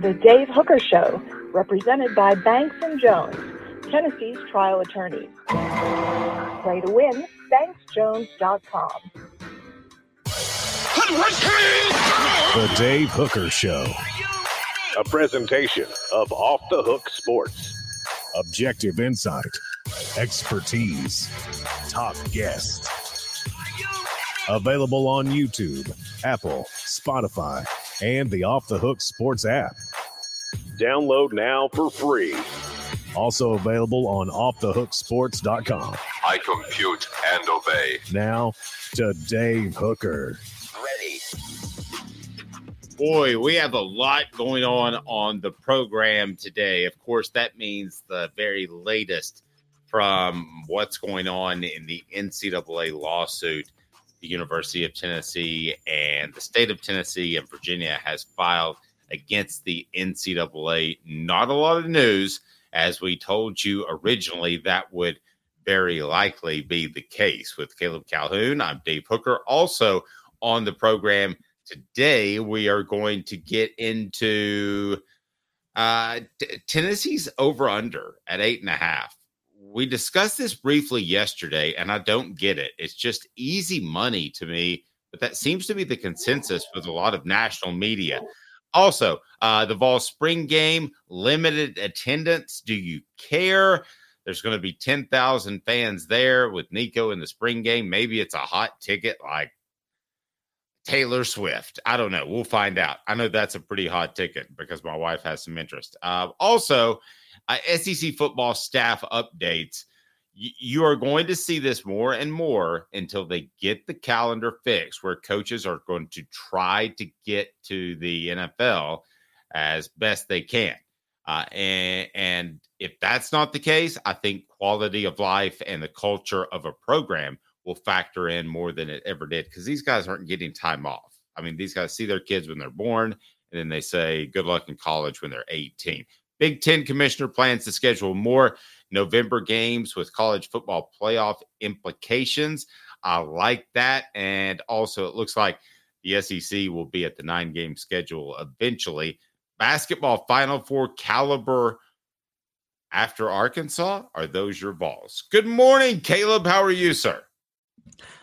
The Dave Hooker Show, represented by Banks and Jones, Tennessee's trial attorneys. Play to win, banksjones.com. The Dave Hooker Show. A presentation of Off the Hook Sports. Objective insight, expertise, top guests. Available on YouTube, Apple, Spotify, and the Off the Hook Sports app. Download now for free. Also available on offthehooksports.com. I compute and obey. Now to Dave Hooker. Ready. Boy, we have a lot going on on the program today. Of course, that means the very latest from what's going on in the NCAA lawsuit. The University of Tennessee and the state of Tennessee and Virginia has filed against the NCAA. Not a lot of news, as we told you originally, that would very likely be the case with Caleb Calhoun. I'm Dave Hooker. Also on the program today, we are going to get into uh, t- Tennessee's over under at eight and a half. We discussed this briefly yesterday, and I don't get it. It's just easy money to me, but that seems to be the consensus with a lot of national media. Also, uh, the Vol Spring game, limited attendance. Do you care? There's going to be 10,000 fans there with Nico in the spring game. Maybe it's a hot ticket like Taylor Swift. I don't know. We'll find out. I know that's a pretty hot ticket because my wife has some interest. Uh, also, uh, SEC football staff updates. You are going to see this more and more until they get the calendar fixed, where coaches are going to try to get to the NFL as best they can. Uh, and, and if that's not the case, I think quality of life and the culture of a program will factor in more than it ever did because these guys aren't getting time off. I mean, these guys see their kids when they're born, and then they say good luck in college when they're 18. Big Ten commissioner plans to schedule more November games with college football playoff implications. I like that. And also, it looks like the SEC will be at the nine game schedule eventually. Basketball Final Four caliber after Arkansas. Are those your balls? Good morning, Caleb. How are you, sir?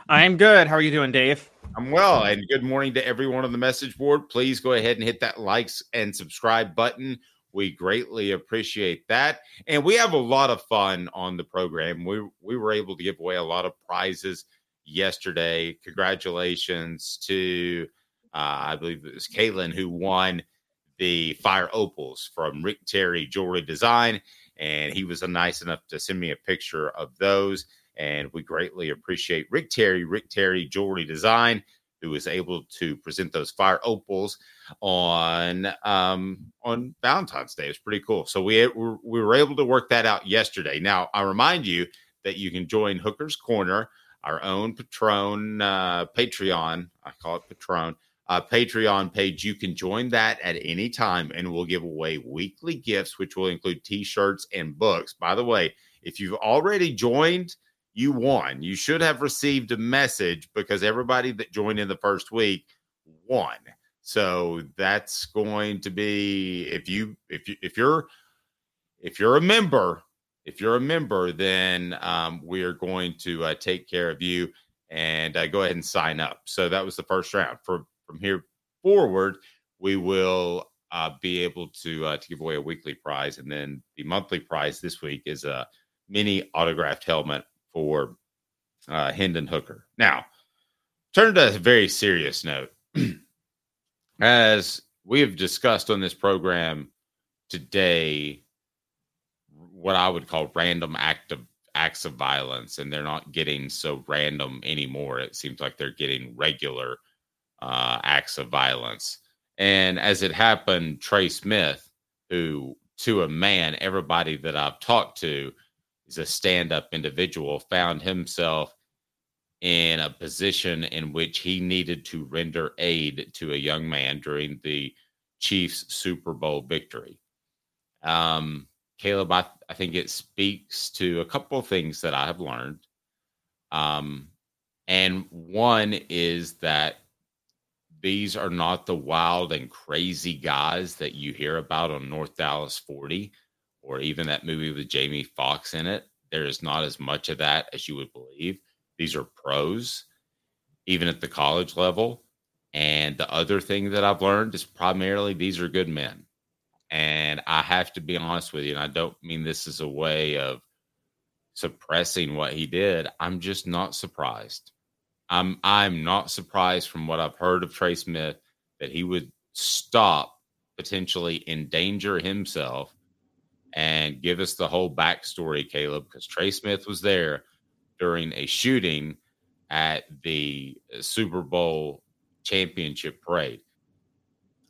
I'm good. How are you doing, Dave? I'm well. And good morning to everyone on the message board. Please go ahead and hit that likes and subscribe button. We greatly appreciate that. And we have a lot of fun on the program. We we were able to give away a lot of prizes yesterday. Congratulations to uh, I believe it was Caitlin who won the Fire Opals from Rick Terry Jewelry Design. And he was nice enough to send me a picture of those and we greatly appreciate Rick Terry, Rick Terry Jewelry Design, who was able to present those fire opals on um, on Valentine's Day. It's pretty cool. So we we were able to work that out yesterday. Now I remind you that you can join Hooker's Corner, our own Patron uh, Patreon. I call it Patron. Uh, Patreon page. You can join that at any time, and we'll give away weekly gifts, which will include T-shirts and books. By the way, if you've already joined, you won. You should have received a message because everybody that joined in the first week won. So that's going to be if you if you if you're if you're a member, if you're a member, then um, we are going to uh, take care of you and uh, go ahead and sign up. So that was the first round. For from here forward, we will uh, be able to uh, to give away a weekly prize, and then the monthly prize this week is a mini autographed helmet for uh, Hendon Hooker. Now, turn to a very serious note. As we have discussed on this program today, what I would call random act of acts of violence, and they're not getting so random anymore. It seems like they're getting regular uh, acts of violence. And as it happened, Trey Smith, who to a man, everybody that I've talked to is a stand up individual, found himself in a position in which he needed to render aid to a young man during the Chiefs Super Bowl victory. Um, Caleb, I, I think it speaks to a couple of things that I have learned. Um, and one is that these are not the wild and crazy guys that you hear about on North Dallas 40 or even that movie with Jamie Foxx in it. There is not as much of that as you would believe. These are pros, even at the college level. And the other thing that I've learned is primarily these are good men. And I have to be honest with you, and I don't mean this as a way of suppressing what he did. I'm just not surprised. I'm I'm not surprised from what I've heard of Trey Smith that he would stop potentially endanger himself and give us the whole backstory, Caleb, because Trey Smith was there during a shooting at the Super Bowl championship parade.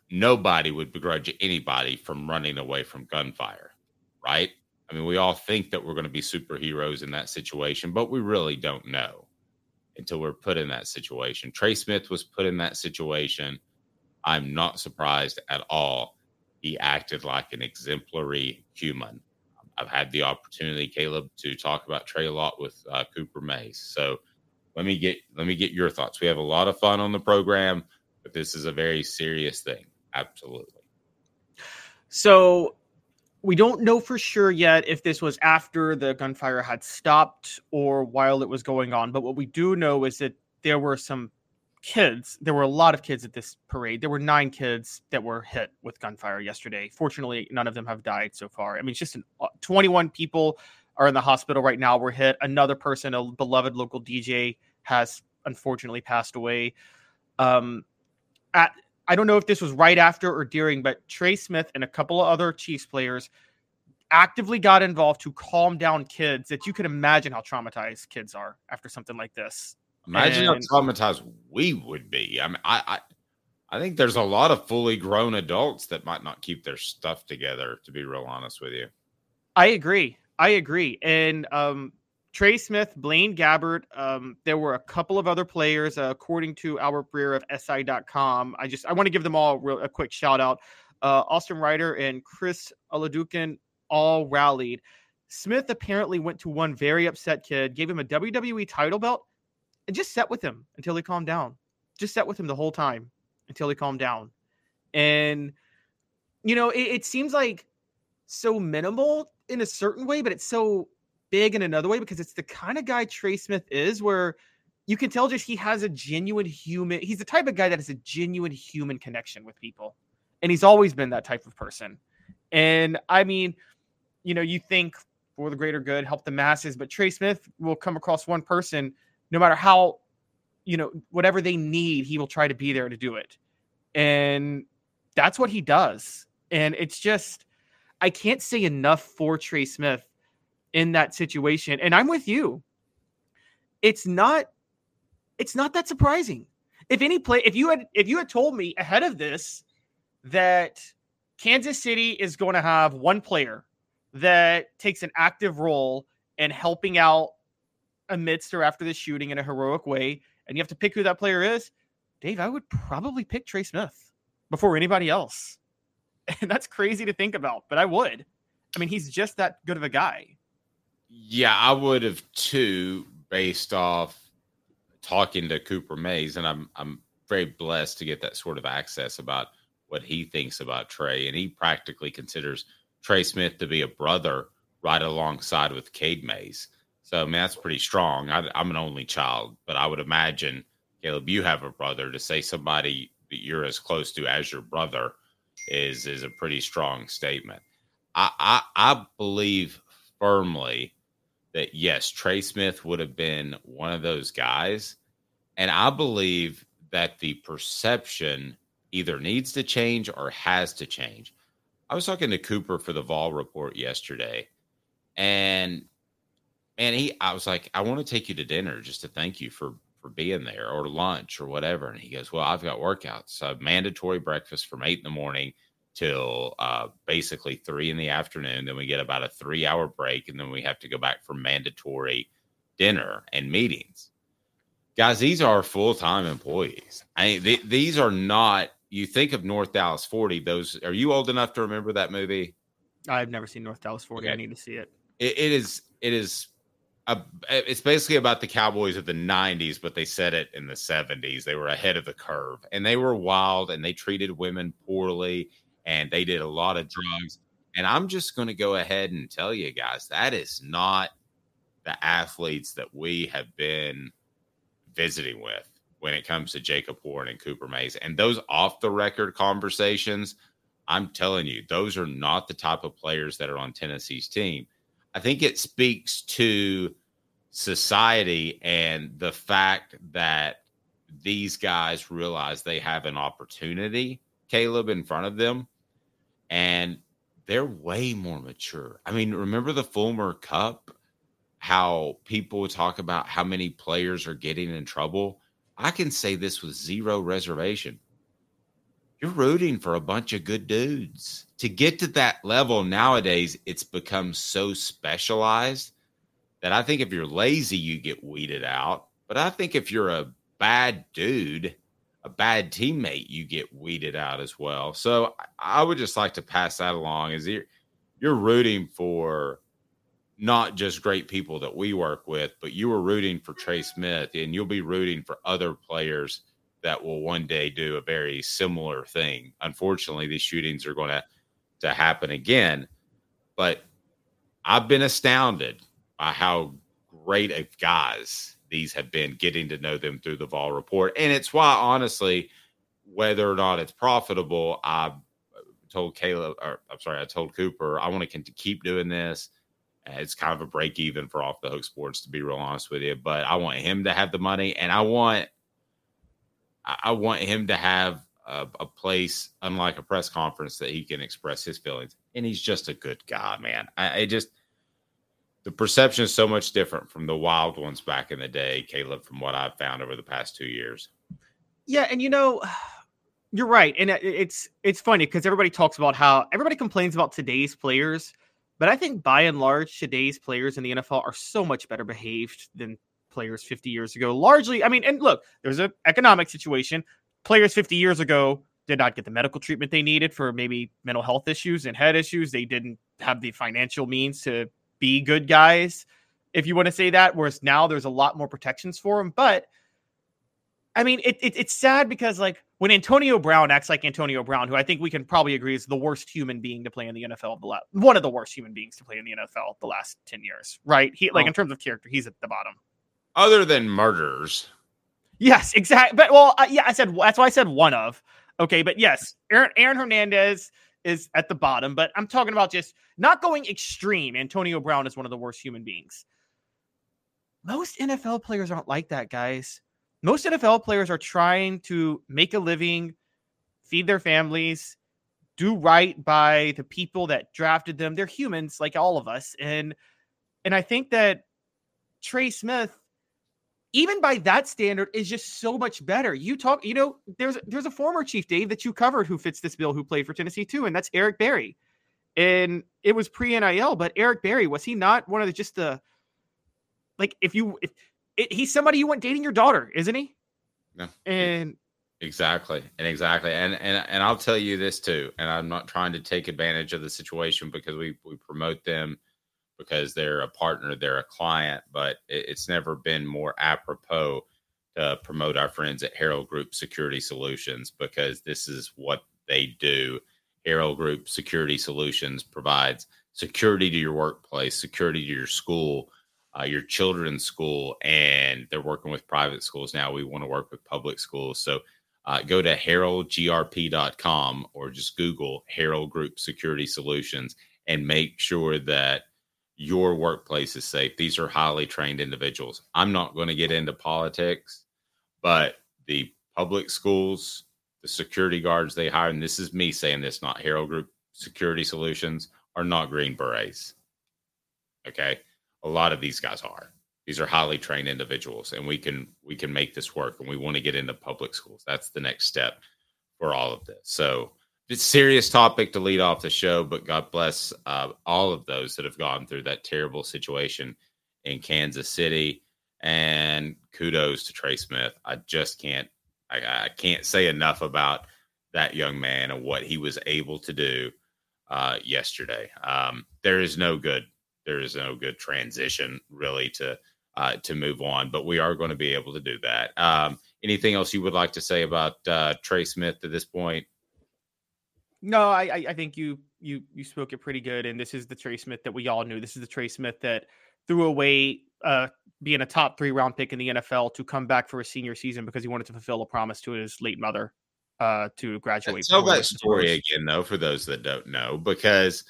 Nobody would begrudge anybody from running away from gunfire, right? I mean, we all think that we're going to be superheroes in that situation, but we really don't know until we're put in that situation. Trey Smith was put in that situation. I'm not surprised at all. He acted like an exemplary human. I've had the opportunity, Caleb, to talk about Trey a lot with uh, Cooper Mays. So let me get let me get your thoughts. We have a lot of fun on the program, but this is a very serious thing. Absolutely. So we don't know for sure yet if this was after the gunfire had stopped or while it was going on. But what we do know is that there were some kids. There were a lot of kids at this parade. There were nine kids that were hit with gunfire yesterday. Fortunately, none of them have died so far. I mean, it's just an, uh, 21 people are in the hospital right now. Were hit. Another person, a beloved local DJ, has unfortunately passed away. Um, at I don't know if this was right after or during, but Trey Smith and a couple of other Chiefs players actively got involved to calm down kids that you can imagine how traumatized kids are after something like this. Imagine and, how traumatized we would be. I mean, I, I, I think there's a lot of fully grown adults that might not keep their stuff together. To be real honest with you, I agree. I agree. And um, Trey Smith, Blaine Gabbert. Um, there were a couple of other players, uh, according to Albert Breer of SI.com. I just I want to give them all real, a quick shout out. Uh, Austin Reiter and Chris Oladokun all rallied. Smith apparently went to one very upset kid, gave him a WWE title belt, and just sat with him until he calmed down. Just sat with him the whole time until he calmed down. And you know, it, it seems like so minimal in a certain way, but it's so big in another way because it's the kind of guy Trey Smith is where you can tell just he has a genuine human he's the type of guy that has a genuine human connection with people and he's always been that type of person and i mean you know you think for the greater good help the masses but trey smith will come across one person no matter how you know whatever they need he will try to be there to do it and that's what he does and it's just i can't say enough for trey smith in that situation. And I'm with you. It's not it's not that surprising. If any play if you had if you had told me ahead of this that Kansas City is going to have one player that takes an active role in helping out amidst or after the shooting in a heroic way, and you have to pick who that player is, Dave, I would probably pick Trey Smith before anybody else. And that's crazy to think about, but I would. I mean, he's just that good of a guy. Yeah, I would have too, based off talking to Cooper Mays, and I'm I'm very blessed to get that sort of access about what he thinks about Trey, and he practically considers Trey Smith to be a brother right alongside with Cade Mays. So I mean that's pretty strong. I, I'm an only child, but I would imagine Caleb, you have a brother. To say somebody that you're as close to as your brother is is a pretty strong statement. I I, I believe firmly that yes, Trey Smith would have been one of those guys. And I believe that the perception either needs to change or has to change. I was talking to Cooper for the Vol report yesterday, and and he I was like, I want to take you to dinner just to thank you for for being there or lunch or whatever. And he goes, Well, I've got workouts. So mandatory breakfast from eight in the morning till uh, basically three in the afternoon. Then we get about a three hour break, and then we have to go back for mandatory dinner and meetings. Guys, these are full time employees. I mean, th- these are not. You think of North Dallas 40, those are you old enough to remember that movie? I've never seen North Dallas 40. Okay. I need to see it. it, it is, it is a, it's basically about the Cowboys of the 90s, but they said it in the 70s. They were ahead of the curve and they were wild and they treated women poorly and they did a lot of drugs. And I'm just going to go ahead and tell you guys that is not the athletes that we have been visiting with when it comes to Jacob Warren and Cooper Mays. And those off the record conversations, I'm telling you, those are not the type of players that are on Tennessee's team. I think it speaks to society and the fact that these guys realize they have an opportunity, Caleb, in front of them and they're way more mature. I mean, remember the Fulmer Cup? How people talk about how many players are getting in trouble. I can say this with zero reservation. You're rooting for a bunch of good dudes. To get to that level nowadays, it's become so specialized that I think if you're lazy, you get weeded out. But I think if you're a bad dude, a bad teammate, you get weeded out as well. So I would just like to pass that along is you're, you're rooting for not just great people that we work with, but you were rooting for Trey Smith and you'll be rooting for other players that will one day do a very similar thing. Unfortunately, these shootings are going to to happen again, but I've been astounded by how great of guys these have been getting to know them through the Vol report. And it's why, honestly, whether or not it's profitable, I uh, told Caleb, or I'm sorry, I told Cooper, I want to keep doing this. It's kind of a break even for off the hook sports, to be real honest with you. But I want him to have the money, and I want, I want him to have a, a place, unlike a press conference, that he can express his feelings. And he's just a good guy, man. I, I just the perception is so much different from the wild ones back in the day, Caleb, from what I've found over the past two years. Yeah, and you know, you're right, and it's it's funny because everybody talks about how everybody complains about today's players, but I think by and large, today's players in the NFL are so much better behaved than players 50 years ago. Largely, I mean, and look, there's an economic situation. Players 50 years ago did not get the medical treatment they needed for maybe mental health issues and head issues. They didn't have the financial means to be good guys, if you want to say that. Whereas now there's a lot more protections for them. But I mean, it, it, it's sad because like when Antonio Brown acts like Antonio Brown, who I think we can probably agree is the worst human being to play in the NFL, the last, one of the worst human beings to play in the NFL the last ten years, right? He like oh. in terms of character, he's at the bottom. Other than murderers. Yes, exactly. But well, uh, yeah, I said that's why I said one of. Okay, but yes, Aaron, Aaron Hernandez is at the bottom, but I'm talking about just not going extreme. Antonio Brown is one of the worst human beings. Most NFL players aren't like that, guys. Most NFL players are trying to make a living, feed their families, do right by the people that drafted them. They're humans like all of us. And and I think that Trey Smith even by that standard is just so much better. You talk, you know, there's there's a former Chief Dave that you covered who fits this bill who played for Tennessee too, and that's Eric Berry. And it was pre NIL, but Eric Berry was he not one of the just the like if you if it, he's somebody you want dating your daughter, isn't he? No. And exactly, and exactly, and and and I'll tell you this too, and I'm not trying to take advantage of the situation because we we promote them because they're a partner, they're a client, but it's never been more apropos to promote our friends at Herald Group Security Solutions because this is what they do. Herald Group Security Solutions provides security to your workplace, security to your school, uh, your children's school, and they're working with private schools now. We want to work with public schools. So uh, go to heraldgrp.com or just Google Herald Group Security Solutions and make sure that your workplace is safe. These are highly trained individuals. I'm not going to get into politics, but the public schools, the security guards they hire, and this is me saying this, not Herald Group Security Solutions, are not Green Berets. Okay. A lot of these guys are. These are highly trained individuals, and we can we can make this work. And we want to get into public schools. That's the next step for all of this. So serious topic to lead off the show, but God bless uh, all of those that have gone through that terrible situation in Kansas City. And kudos to Trey Smith. I just can't I, I can't say enough about that young man and what he was able to do uh, yesterday. Um, there is no good there is no good transition really to uh, to move on, but we are going to be able to do that. Um, anything else you would like to say about uh, Trey Smith at this point? No, I I think you you you spoke it pretty good, and this is the Trey Smith that we all knew. This is the Trey Smith that threw away uh, being a top three round pick in the NFL to come back for a senior season because he wanted to fulfill a promise to his late mother uh, to graduate. Tell that story again, though, for those that don't know, because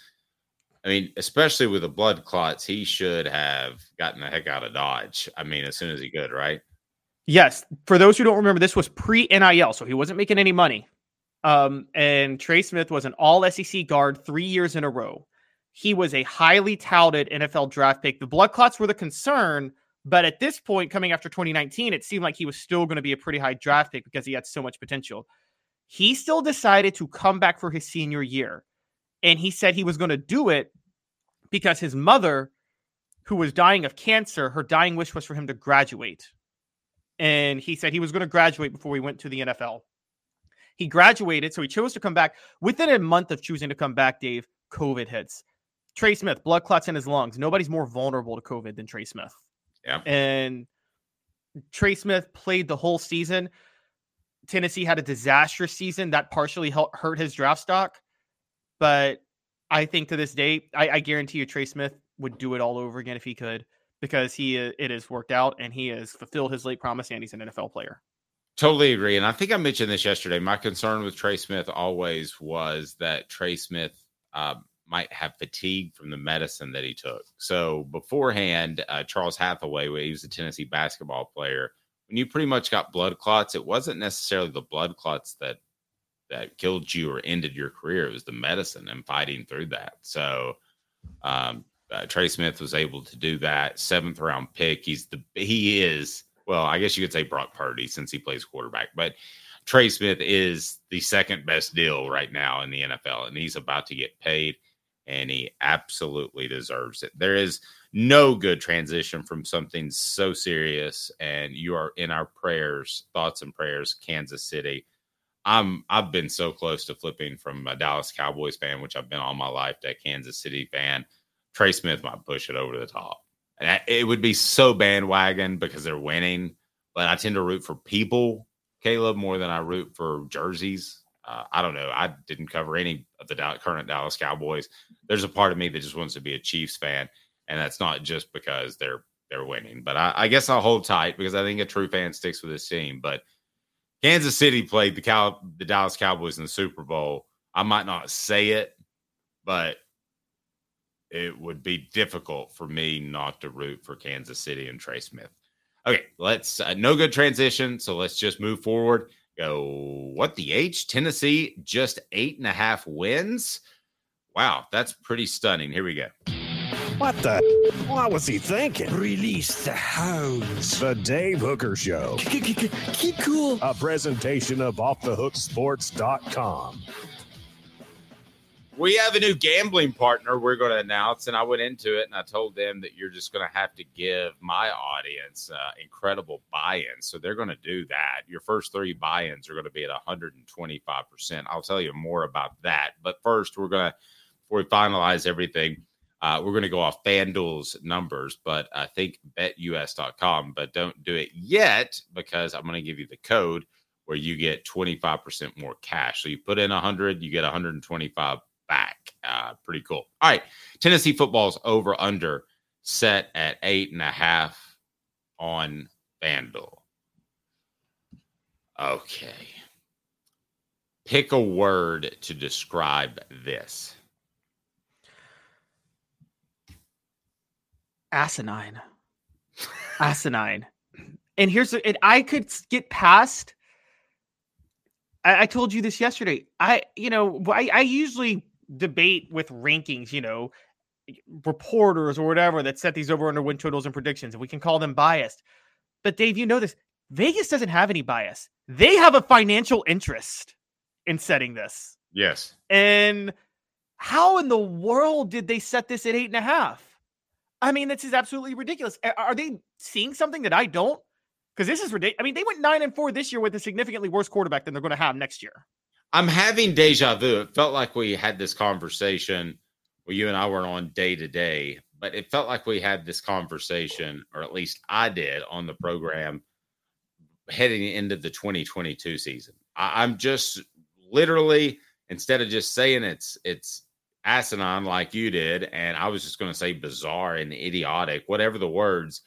I mean, especially with the blood clots, he should have gotten the heck out of Dodge. I mean, as soon as he could, right? Yes. For those who don't remember, this was pre NIL, so he wasn't making any money. Um, and Trey Smith was an all SEC guard three years in a row. He was a highly touted NFL draft pick. The blood clots were the concern, but at this point, coming after 2019, it seemed like he was still going to be a pretty high draft pick because he had so much potential. He still decided to come back for his senior year. And he said he was going to do it because his mother, who was dying of cancer, her dying wish was for him to graduate. And he said he was going to graduate before he went to the NFL. He graduated, so he chose to come back. Within a month of choosing to come back, Dave, COVID hits. Trey Smith, blood clots in his lungs. Nobody's more vulnerable to COVID than Trey Smith. Yeah. And Trey Smith played the whole season. Tennessee had a disastrous season that partially hurt his draft stock. But I think to this day, I, I guarantee you, Trey Smith would do it all over again if he could, because he uh, it has worked out and he has fulfilled his late promise and he's an NFL player. Totally agree. And I think I mentioned this yesterday. My concern with Trey Smith always was that Trey Smith uh, might have fatigue from the medicine that he took. So beforehand, uh, Charles Hathaway, he was a Tennessee basketball player. When you pretty much got blood clots, it wasn't necessarily the blood clots that that killed you or ended your career. It was the medicine and fighting through that. So um, uh, Trey Smith was able to do that. Seventh round pick. He's the he is well, I guess you could say Brock Purdy since he plays quarterback, but Trey Smith is the second best deal right now in the NFL, and he's about to get paid, and he absolutely deserves it. There is no good transition from something so serious, and you are in our prayers, thoughts and prayers, Kansas City. I'm I've been so close to flipping from a Dallas Cowboys fan, which I've been all my life, to a Kansas City fan. Trey Smith might push it over the top. It would be so bandwagon because they're winning, but I tend to root for people, Caleb, more than I root for jerseys. Uh, I don't know. I didn't cover any of the current Dallas Cowboys. There's a part of me that just wants to be a Chiefs fan, and that's not just because they're they're winning. But I, I guess I'll hold tight because I think a true fan sticks with his team. But Kansas City played the Cal- the Dallas Cowboys in the Super Bowl. I might not say it, but it would be difficult for me not to root for Kansas City and Trey Smith. Okay, let's uh, no good transition. So let's just move forward. Go what the H? Tennessee just eight and a half wins. Wow, that's pretty stunning. Here we go. What the? What was he thinking? Release the hounds. The Dave Hooker Show. Keep cool. A presentation of OffTheHookSports.com. We have a new gambling partner we're going to announce, and I went into it and I told them that you're just going to have to give my audience uh, incredible buy-ins. So they're going to do that. Your first three buy-ins are going to be at 125 percent. I'll tell you more about that. But first, we're going to before we finalize everything uh, we're going to go off FanDuel's numbers, but I think betus.com, but don't do it yet because I'm going to give you the code where you get 25% more cash. So you put in 100, you get 125 back. Uh, pretty cool. All right. Tennessee football's over under set at eight and a half on FanDuel. Okay. Pick a word to describe this. asinine, asinine. And here's and I could get past. I, I told you this yesterday. I you know I, I usually debate with rankings. You know, reporters or whatever that set these over under win totals and predictions, and we can call them biased. But Dave, you know this. Vegas doesn't have any bias. They have a financial interest in setting this. Yes. And how in the world did they set this at eight and a half? I mean, this is absolutely ridiculous. Are they seeing something that I don't? Because this is ridiculous. I mean, they went nine and four this year with a significantly worse quarterback than they're going to have next year. I'm having deja vu. It felt like we had this conversation. Well, you and I weren't on day to day, but it felt like we had this conversation, or at least I did on the program heading into the 2022 season. I, I'm just literally instead of just saying it's it's asinine like you did, and I was just going to say bizarre and idiotic, whatever the words.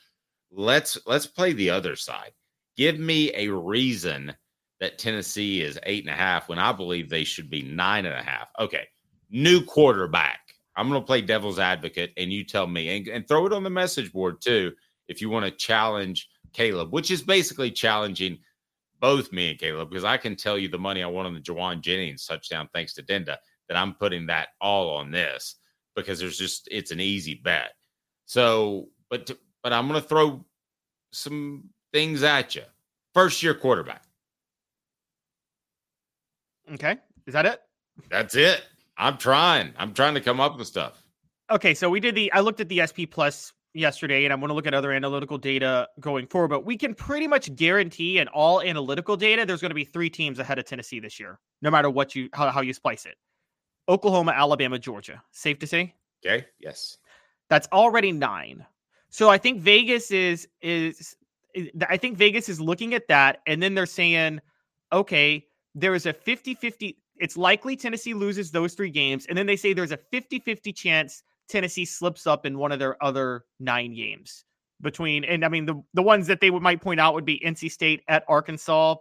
Let's let's play the other side. Give me a reason that Tennessee is eight and a half when I believe they should be nine and a half. Okay, new quarterback. I'm going to play devil's advocate, and you tell me, and, and throw it on the message board too if you want to challenge Caleb, which is basically challenging both me and Caleb because I can tell you the money I won on the Jauan Jennings touchdown thanks to Denda that I'm putting that all on this because there's just it's an easy bet. So, but to, but I'm going to throw some things at you. First year quarterback. Okay. Is that it? That's it. I'm trying. I'm trying to come up with stuff. Okay. So we did the, I looked at the SP Plus yesterday and I'm going to look at other analytical data going forward, but we can pretty much guarantee in all analytical data, there's going to be three teams ahead of Tennessee this year, no matter what you, how, how you splice it Oklahoma, Alabama, Georgia. Safe to say? Okay. Yes. That's already nine. So I think Vegas is is is- I think Vegas is looking at that and then they're saying, okay, there is a 50-50 it's likely Tennessee loses those three games and then they say there's a 50-50 chance Tennessee slips up in one of their other 9 games between and I mean the the ones that they would might point out would be NC State at Arkansas,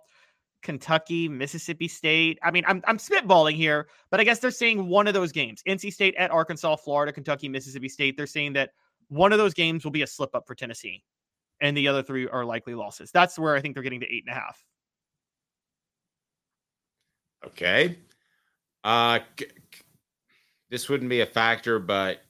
Kentucky, Mississippi State. I mean, I'm I'm spitballing here, but I guess they're saying one of those games. NC State at Arkansas, Florida, Kentucky, Mississippi State. They're saying that one of those games will be a slip up for Tennessee. And the other three are likely losses. That's where I think they're getting to eight and a half. Okay. Uh, c- c- this wouldn't be a factor, but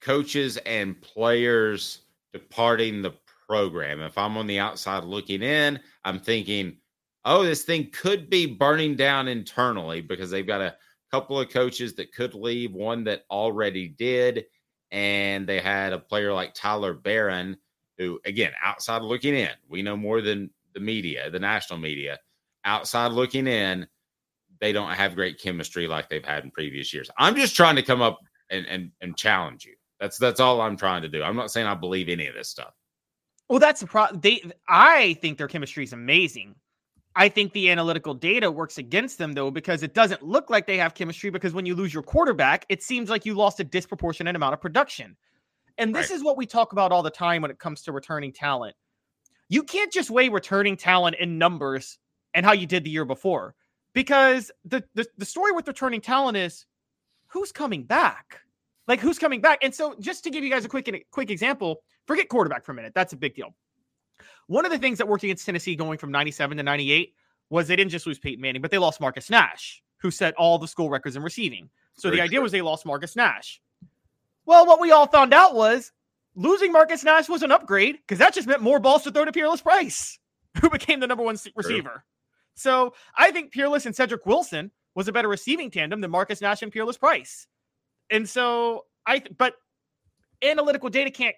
coaches and players departing the program. If I'm on the outside looking in, I'm thinking, oh, this thing could be burning down internally because they've got a couple of coaches that could leave, one that already did. And they had a player like Tyler Baron, who, again, outside looking in, we know more than the media, the national media. Outside looking in, they don't have great chemistry like they've had in previous years. I'm just trying to come up and and, and challenge you. That's that's all I'm trying to do. I'm not saying I believe any of this stuff. Well, that's the problem. They, I think their chemistry is amazing. I think the analytical data works against them though because it doesn't look like they have chemistry. Because when you lose your quarterback, it seems like you lost a disproportionate amount of production. And this Right. is what we talk about all the time when it comes to returning talent. You can't just weigh returning talent in numbers and how you did the year before, because the the, the story with returning talent is who's coming back. Like who's coming back? And so, just to give you guys a quick quick example, forget quarterback for a minute. That's a big deal. One of the things that worked against Tennessee going from 97 to 98 was they didn't just lose Peyton Manning, but they lost Marcus Nash, who set all the school records in receiving. So Very the idea true. was they lost Marcus Nash. Well, what we all found out was losing Marcus Nash was an upgrade because that just meant more balls to throw to Peerless Price, who became the number one receiver. So I think Peerless and Cedric Wilson was a better receiving tandem than Marcus Nash and Peerless Price. And so I, th- but analytical data can't,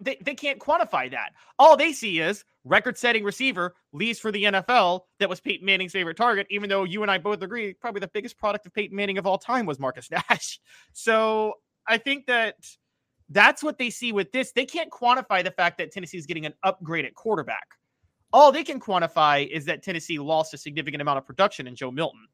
they, they can't quantify that. All they see is record setting receiver leaves for the NFL that was Peyton Manning's favorite target, even though you and I both agree probably the biggest product of Peyton Manning of all time was Marcus Nash. So I think that that's what they see with this. They can't quantify the fact that Tennessee is getting an upgrade at quarterback. All they can quantify is that Tennessee lost a significant amount of production in Joe Milton.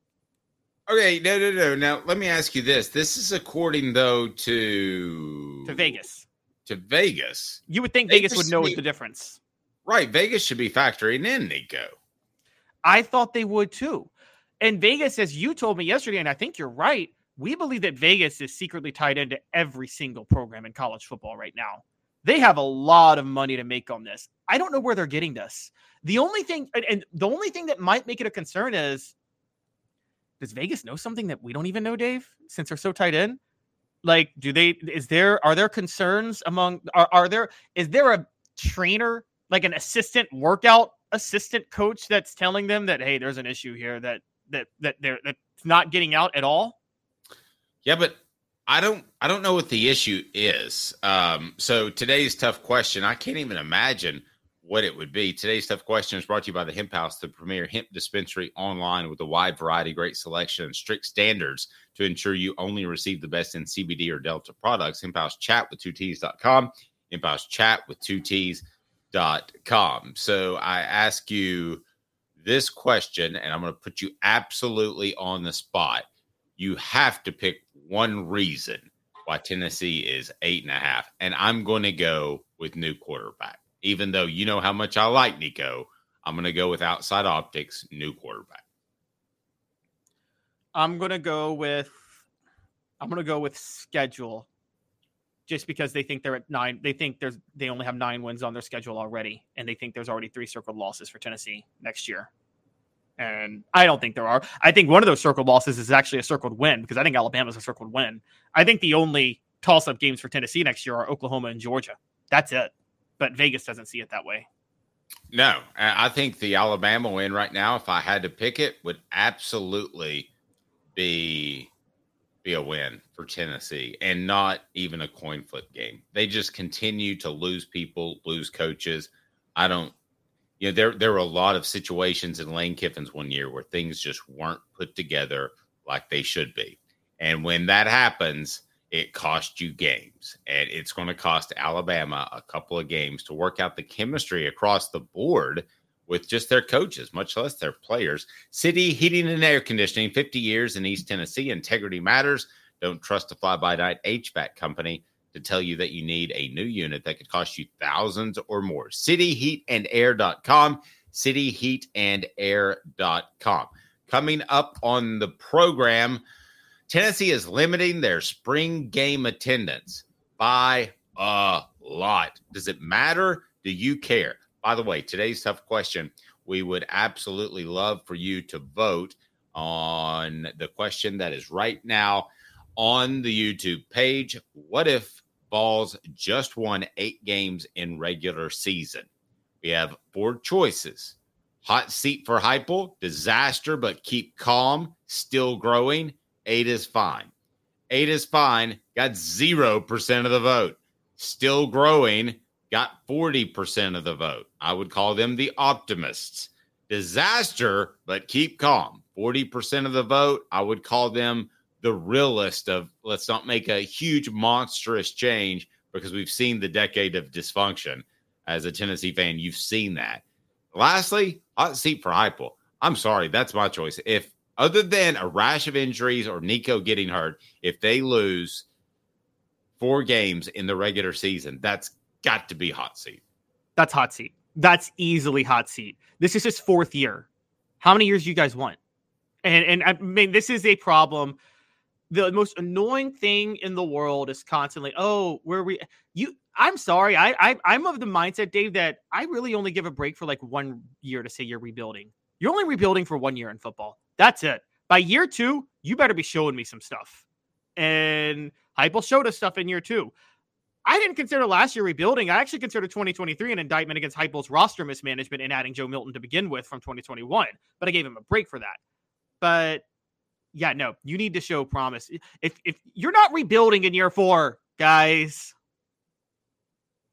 Okay, no, no, no. Now let me ask you this. This is according though to To Vegas, To Vegas. you would think Vegas Vegas would know the difference. Right. Vegas should be factoring in Nico. I thought they would too. And Vegas, as you told me yesterday, and I think you're right, we believe that Vegas is secretly tied into every single program in college football right now. They have a lot of money to make on this. I don't know where they're getting this. The only thing, and, and the only thing that might make it a concern is does Vegas know something that we don't even know, Dave, since they're so tied in? Like, do they, is there, are there concerns among, are, are there, is there a trainer, like an assistant workout assistant coach that's telling them that, hey, there's an issue here that, that, that they're, that's not getting out at all? Yeah, but I don't I don't know what the issue is. Um, so today's tough question, I can't even imagine what it would be. Today's tough question is brought to you by the Hemp House, the premier hemp dispensary online with a wide variety, great selection, and strict standards to ensure you only receive the best in CBD or Delta products. Hemp House chat with two T's.com. Hemp House chat with two T's.com. So I ask you this question, and I'm going to put you absolutely on the spot. You have to pick one reason why Tennessee is eight and a half. And I'm going to go with new quarterback. Even though you know how much I like Nico, I'm going to go with outside optics, new quarterback. I'm going to go with, I'm going to go with schedule just because they think they're at nine. They think there's, they only have nine wins on their schedule already. And they think there's already three circled losses for Tennessee next year. And I don't think there are. I think one of those circled losses is actually a circled win because I think Alabama's a circled win. I think the only toss up games for Tennessee next year are Oklahoma and Georgia. That's it. But Vegas doesn't see it that way. No, I think the Alabama win right now, if I had to pick it, would absolutely be be a win for Tennessee and not even a coin flip game. They just continue to lose people, lose coaches. I don't you know, there there were a lot of situations in Lane Kiffin's one year where things just weren't put together like they should be. And when that happens, it costs you games. And it's going to cost Alabama a couple of games to work out the chemistry across the board with just their coaches, much less their players. City Heating and Air Conditioning, 50 years in East Tennessee. Integrity matters. Don't trust a fly by night HVAC company to tell you that you need a new unit that could cost you thousands or more. Cityheatandair.com. Cityheatandair.com. Coming up on the program, Tennessee is limiting their spring game attendance by a lot. Does it matter? Do you care? By the way, today's tough question. We would absolutely love for you to vote on the question that is right now on the YouTube page. What if Vols just won eight games in regular season? We have four choices. Hot seat for Heupel, disaster, but keep calm, still growing. Eight is fine. Eight is fine, got 0% of the vote. Still growing, got 40% of the vote. I would call them the optimists. Disaster, but keep calm. 40% of the vote. I would call them the realist of let's not make a huge monstrous change because we've seen the decade of dysfunction. As a Tennessee fan, you've seen that. Lastly, hot seat for Heupel. I'm sorry, that's my choice. If other than a rash of injuries or Nico getting hurt, if they lose four games in the regular season, that's got to be hot seat. That's hot seat. That's easily hot seat. This is his fourth year. How many years do you guys want? And and I mean, this is a problem. The most annoying thing in the world is constantly, oh, where we you. I'm sorry, I, I I'm of the mindset, Dave, that I really only give a break for like one year to say you're rebuilding. You're only rebuilding for one year in football. That's it. By year two, you better be showing me some stuff. And Heupel showed us stuff in year two. I didn't consider last year rebuilding. I actually considered 2023 an indictment against Heupel's roster mismanagement and adding Joe Milton to begin with from 2021. But I gave him a break for that. But yeah, no, you need to show promise. If if you're not rebuilding in year four, guys.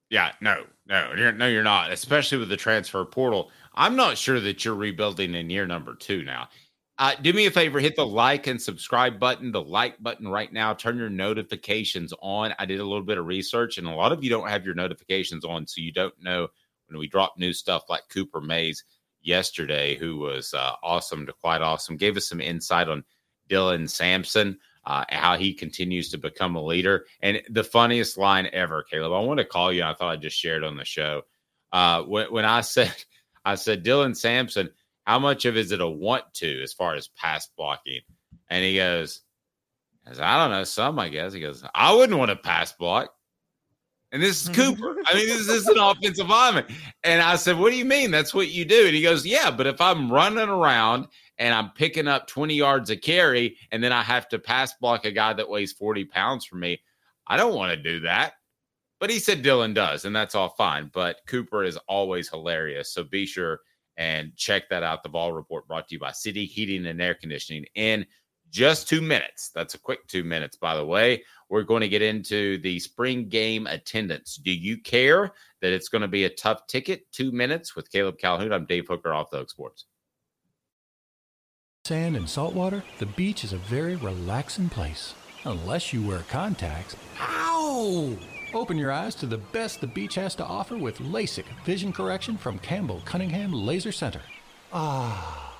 Yeah, no, no, you're, no, you're not. Especially with the transfer portal, I'm not sure that you're rebuilding in year number two now. Uh, do me a favor, hit the like and subscribe button, the like button right now. Turn your notifications on. I did a little bit of research, and a lot of you don't have your notifications on, so you don't know when we drop new stuff like Cooper Mays yesterday, who was uh, awesome to quite awesome. Gave us some insight on Dylan Sampson, uh, how he continues to become a leader. And the funniest line ever, Caleb, I want to call you. I thought I just shared on the show. Uh, when, when I said, I said, Dylan Sampson, how much of is it a want to as far as pass blocking? And he goes, I don't know, some, I guess. He goes, I wouldn't want to pass block. And this is Cooper. I mean, this is an offensive lineman. And I said, What do you mean? That's what you do. And he goes, Yeah, but if I'm running around and I'm picking up 20 yards a carry and then I have to pass block a guy that weighs 40 pounds for me, I don't want to do that. But he said Dylan does, and that's all fine. But Cooper is always hilarious. So be sure and check that out. The Vol Report brought to you by City Heating and Air Conditioning in just two minutes. That's a quick two minutes, by the way. We're going to get into the spring game attendance. Do you care that it's going to be a tough ticket? Two minutes with Caleb Calhoun. I'm Dave Hooker off the Hook Sports. Sand and salt water, the beach is a very relaxing place. Unless you wear contacts. Ow! Open your eyes to the best the beach has to offer with LASIK vision correction from Campbell Cunningham Laser Center. Ah.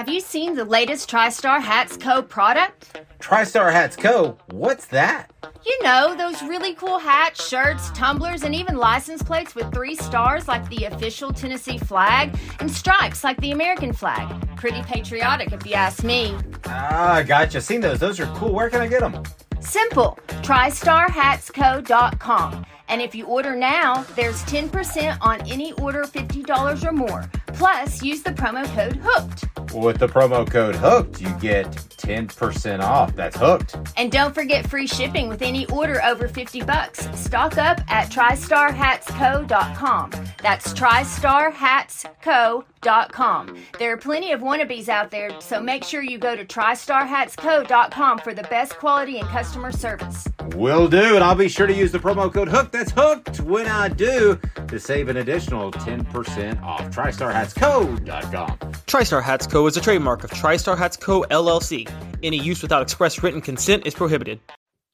Have you seen the latest TriStar Hats Co. product? TriStar Hats Co. What's that? You know, those really cool hats, shirts, tumblers, and even license plates with three stars like the official Tennessee flag and stripes like the American flag. Pretty patriotic, if you ask me. Ah, gotcha. Seen those. Those are cool. Where can I get them? Simple. TriStarHatsCo.com. And if you order now, there's 10% on any order $50 or more. Plus, use the promo code HOOKED. With the promo code HOOKED, you get 10% off. That's hooked. And don't forget free shipping with any order over 50 bucks. Stock up at TriStarHatsCo.com. That's TriStarHatsCo.com. There are plenty of wannabes out there, so make sure you go to TriStarHatsCo.com for the best quality and customer service. Will do, and I'll be sure to use the promo code HOOKED. That's hooked when I do to save an additional 10% off. TriStarHatsCo.com. TriStar Hats Co. is a trademark of TriStar Hats Co. LLC. Any use without express written consent is prohibited.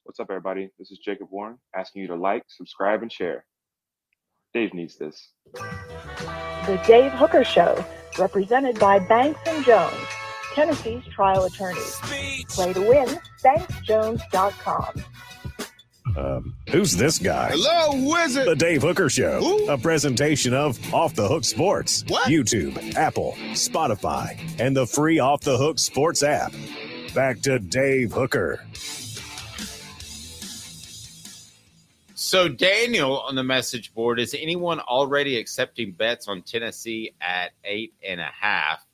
What's up, everybody? This is Jacob Warren asking you to like, subscribe, and share. Dave needs this. The Dave Hooker Show, represented by Banks and Jones, Tennessee's trial attorneys. Play to win, banksjones.com. Um, who's this guy? Hello, wizard. The Dave Hooker Show, Who? a presentation of Off the Hook Sports, What? YouTube, Apple, Spotify, and the free Off the Hook Sports app. Back to Dave Hooker. So, Daniel on the message board, is anyone already accepting bets on Tennessee at eight and a half?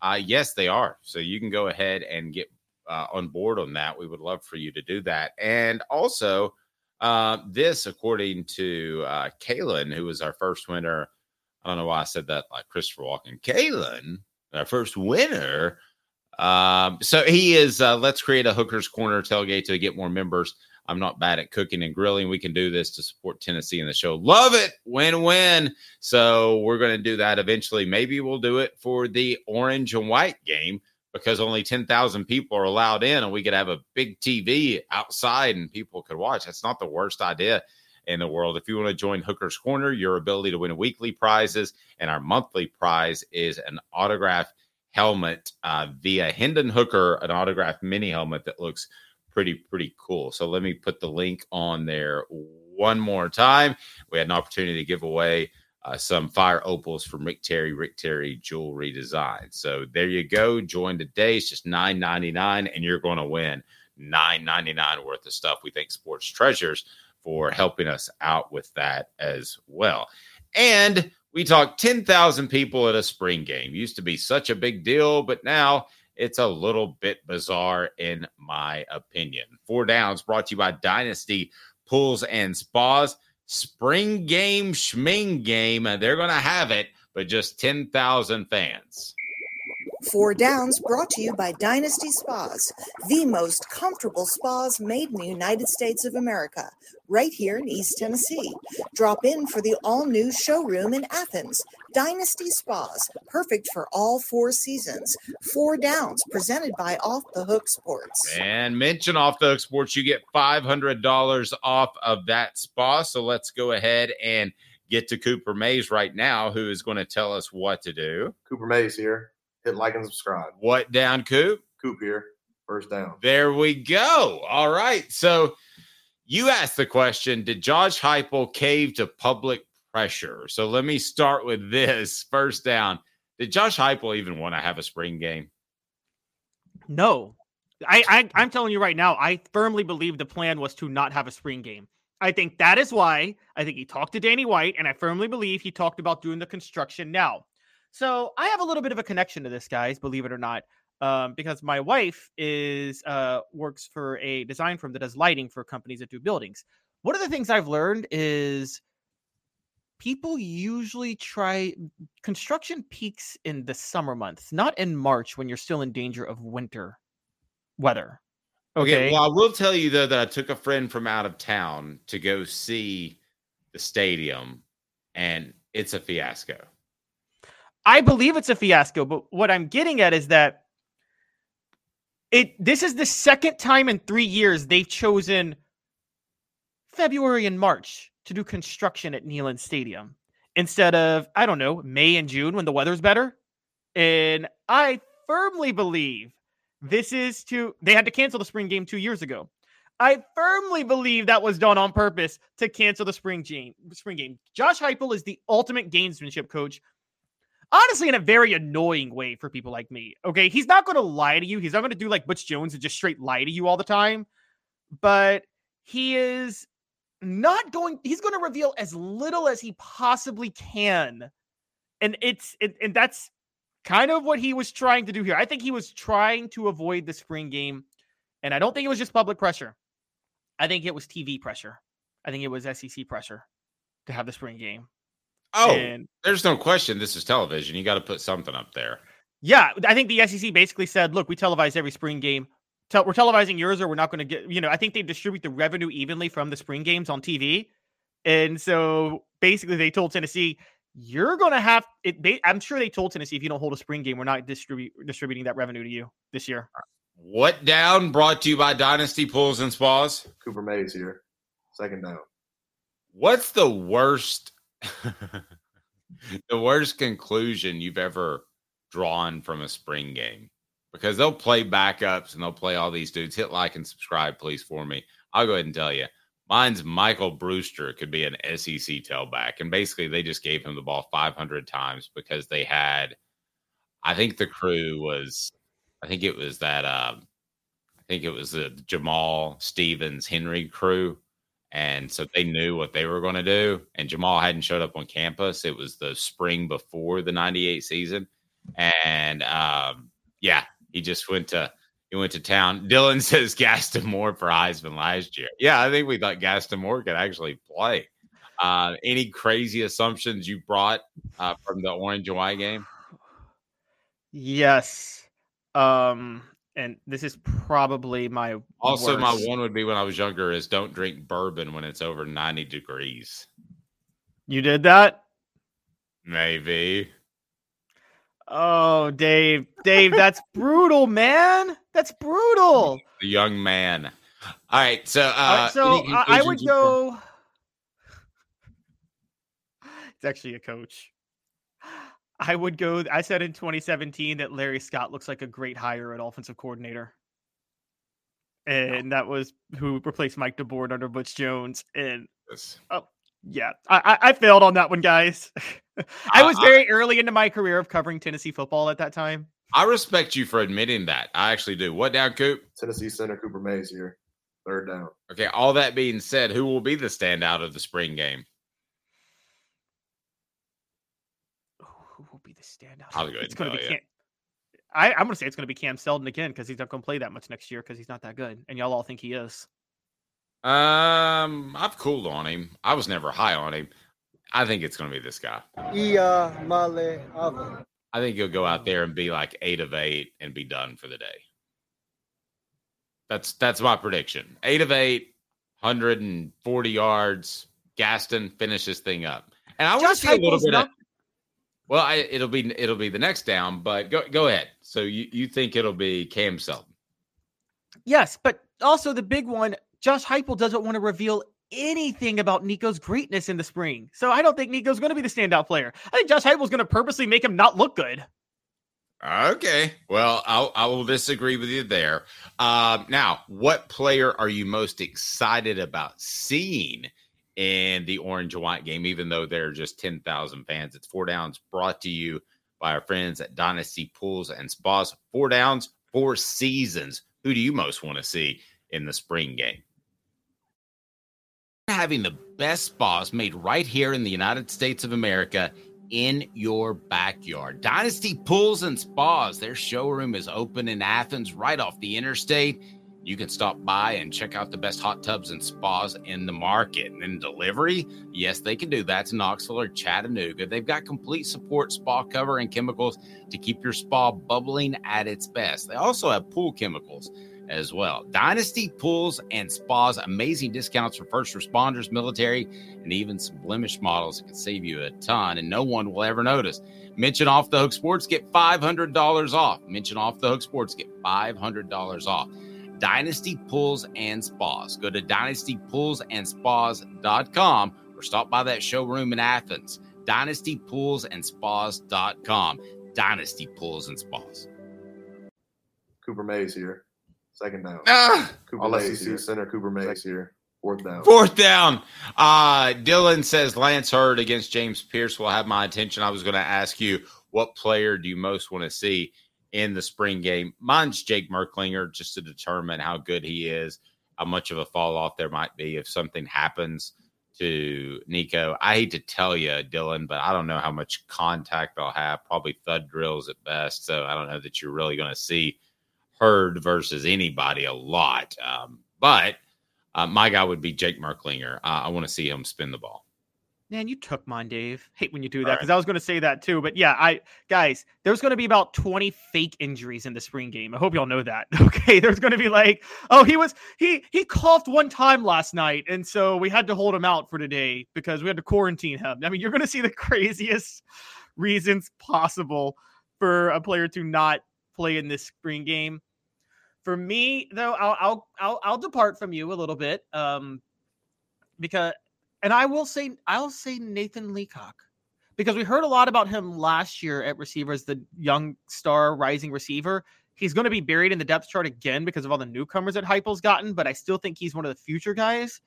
Uh, yes, they are. So, you can go ahead and get uh, on board on that. We would love for you to do that. And also, uh, this, according to uh, Kalen, who was our first winner. I don't know why I said that like Christopher Walken. Kalen, our first winner. Um, so he is. Uh, let's create a Hooker's Corner tailgate to get more members. I'm not bad at cooking and grilling. We can do this to support Tennessee in the show. Love it. Win win. So we're going to do that eventually. Maybe we'll do it for the orange and white game because only 10,000 people are allowed in and we could have a big TV outside and people could watch. That's not the worst idea in the world. If you want to join Hooker's Corner, your ability to win weekly prizes and our monthly prize is an autograph helmet uh, via Hendon Hooker, an autograph mini helmet that looks pretty, pretty cool. So let me put the link on there one more time. We had an opportunity to give away uh, some fire opals from Rick Terry, Rick Terry Jewelry Design. So there you go. Join today. It's just nine ninety nine, and you're going to win nine ninety nine worth of stuff. We thank Sports Treasures for helping us out with that as well. And we talked 10,000 people at a spring game. Used to be such a big deal, but now it's a little bit bizarre, in my opinion. Four Downs brought to you by Dynasty Pools and Spas. Spring game, schming game. They're going to have it, but just 10,000 fans. Four Downs brought to you by Dynasty Spas, the most comfortable spas made in the United States of America, right here in East Tennessee. Drop in for the all new showroom in Athens. Dynasty Spas, perfect for all four seasons. Four Downs, presented by Off the Hook Sports. And mention off the Hook Sports, you get $500 off of that spa. So let's go ahead and get to Cooper Mays right now, who is going to tell us what to do. Cooper Mays here. Hit like and subscribe. What down, Coop? Coop here. First down. There we go. All right. So you asked the question Did Josh Heupel cave to public pressure? So let me start with this first down. Did Josh Heupel even want to have a spring game? No. I, I I'm telling you right now, I firmly believe the plan was to not have a spring game. I think that is why I think he talked to Danny White, and I firmly believe he talked about doing the construction now. So I have a little bit of a connection to this, guys, believe it or not, um, because my wife is uh, works for a design firm that does lighting for companies that do buildings. One of the things I've learned is people usually try construction peaks in the summer months, not in March when you're still in danger of winter weather. Okay. Well, I will tell you though that I took a friend from out of town to go see the stadium, and it's a fiasco. I believe it's a fiasco, but what I'm getting at is that it this is the second time in 3 years they've chosen February and March to do construction at Neyland Stadium instead of I don't know, May and June when the weather's better. And I firmly believe this is to they had to cancel the spring game 2 years ago. I firmly believe that was done on purpose to cancel the spring game. Spring game. Josh Heupel is the ultimate gamesmanship coach honestly in a very annoying way for people like me. Okay, he's not going to lie to you. He's not going to do like Butch Jones and just straight lie to you all the time. But he is not going. He's going to reveal as little as he possibly can, and it's it, and that's kind of what he was trying to do here. I think he was trying to avoid the spring game, and I don't think it was just public pressure. I think it was TV pressure. I think it was SEC pressure to have the spring game. Oh, and, there's no question. This is television. You got to put something up there. Yeah, I think the SEC basically said, "Look, we televise every spring game. Tell, we're televising yours, or we're not going to get." You know, I think they distribute the revenue evenly from the spring games on TV, and so basically they told Tennessee, "You're going to have it." They, I'm sure they told Tennessee, "If you don't hold a spring game, we're not distribute distributing that revenue to you this year." What down? Brought to you by Dynasty Pools and Spas. Cooper Mays here. Second down. What's the worst the worst conclusion you've ever drawn from a spring game because they'll play backups and they'll play all these dudes. Hit like and subscribe, please, for me. I'll go ahead and tell you. Mine's Michael Brewster could be an SEC tailback. And basically, they just gave him the ball 500 times because they had, I think the crew was, I think it was that, uh, I think it was the Jamal Stephens Henry crew and so they knew what they were going to do. And Jamal hadn't showed up on campus. It was the spring before the 98 season. And um, yeah, he just went to he went to town. Dylan says Gaston Moore for Heisman last year. Yeah, I think we thought Gaston Moore could actually play. Uh, any crazy assumptions you brought uh, from the orange and white game? Yes. Um, and this is probably my also worst. my one would be when I was younger is don't drink bourbon when it's over 90 degrees. You did that? Maybe. Oh, Dave, Dave, that's brutal, man. That's brutal. The young man. All right, so uh, uh so I would go. It's actually a coach. I would go. I said in 2017 that Larry Scott looks like a great hire at offensive coordinator, and that was who replaced Mike DeBord under Butch Jones. And yes. oh yeah, I, I failed on that one, guys. I was very early into my career of covering Tennessee football at that time. I respect you for admitting that. I actually do. What down, Coop? Tennessee center Cooper Mays here. Third down. Okay. All that being said, who will be the standout of the spring game? Who will be the standout? I'll go it's going to be Cam. I, I'm going to say it's going to be Cam Seldon again because he's not going to play that much next year because he's not that good, and y'all all think he is. Um, I've cooled on him. I was never high on him. I think it's going to be this guy. I think he'll go out there and be like eight of eight and be done for the day. That's that's my prediction. Eight of eight, 140 yards. Gaston finishes thing up. And I want to see a little bit not- of well, I, it'll be it'll be the next down, but go go ahead. So you, you think it'll be Cam Seldon? Yes, but also the big one, Josh Heupel doesn't want to reveal anything about Nico's greatness in the spring. So I don't think Nico's going to be the standout player. I think Josh Heupel's going to purposely make him not look good. Okay. Well, I'll, I will disagree with you there. Um, now, what player are you most excited about seeing in the orange and white game, even though there are just 10,000 fans? It's four downs brought to you by our friends at Dynasty Pools and Spas. Four downs, four seasons. Who do you most want to see in the spring game? Having the best spas made right here in the United States of America in your backyard. Dynasty Pools and Spas. Their showroom is open in Athens, right off the interstate. You can stop by and check out the best hot tubs and spas in the market. And then delivery, yes, they can do that to Knoxville or Chattanooga. They've got complete support, spa cover, and chemicals to keep your spa bubbling at its best. They also have pool chemicals as well. Dynasty Pools and Spas, amazing discounts for first responders, military, and even some blemish models that can save you a ton, and no one will ever notice. Mention Off the Hook Sports, get $500 off. Mention Off the Hook Sports, get $500 off. Dynasty Pools and Spas. Go to dynastypoolsandspas.com or stop by that showroom in Athens. Dynastypoolsandspas.com. Dynasty Pools and Spas. Cooper Mays here. Second down. Ah! Cooper All Mays SEC here. Center Cooper Mays here. Fourth down. Fourth down. Uh, Dylan says Lance Heard against James Pearce will have my attention. I was going to ask you, what player do you most want to see in the spring game? Mine's Jake Merklinger, just to determine how good he is, how much of a fall off there might be if something happens to Nico. I hate to tell you, Dylan, but I don't know how much contact I'll have. Probably thud drills at best. So I don't know that you're really going to see Heard versus anybody a lot. Um, but uh, my guy would be Jake Merklinger. Uh, I want to see him spin the ball. Man, you took mine, Dave. Hate when you do that because I was going to say that too. But yeah, I guys, there's going to be about 20 fake injuries in the spring game. I hope y'all know that. Okay, there's going to be like, oh, he was he he coughed one time last night, and so we had to hold him out for today because we had to quarantine him. I mean, you're going to see the craziest reasons possible for a player to not play in this spring game. For me, though, I'll I'll I'll, I'll depart from you a little bit, um, because and I will say I'll say Nathan Leacock because we heard a lot about him last year at receiver as the young star rising receiver. He's going to be buried in the depth chart again because of all the newcomers that Heupel's gotten, but I still think he's one of the future guys.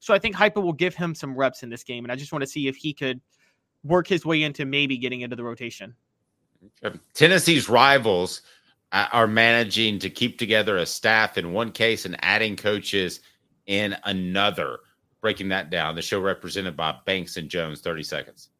So I think Heupel will give him some reps in this game, and I just want to see if he could work his way into maybe getting into the rotation. Tennessee's rivals Uh, are managing to keep together a staff in one case and adding coaches in another. Breaking that down, the show represented by Banks and Jones. 30 seconds.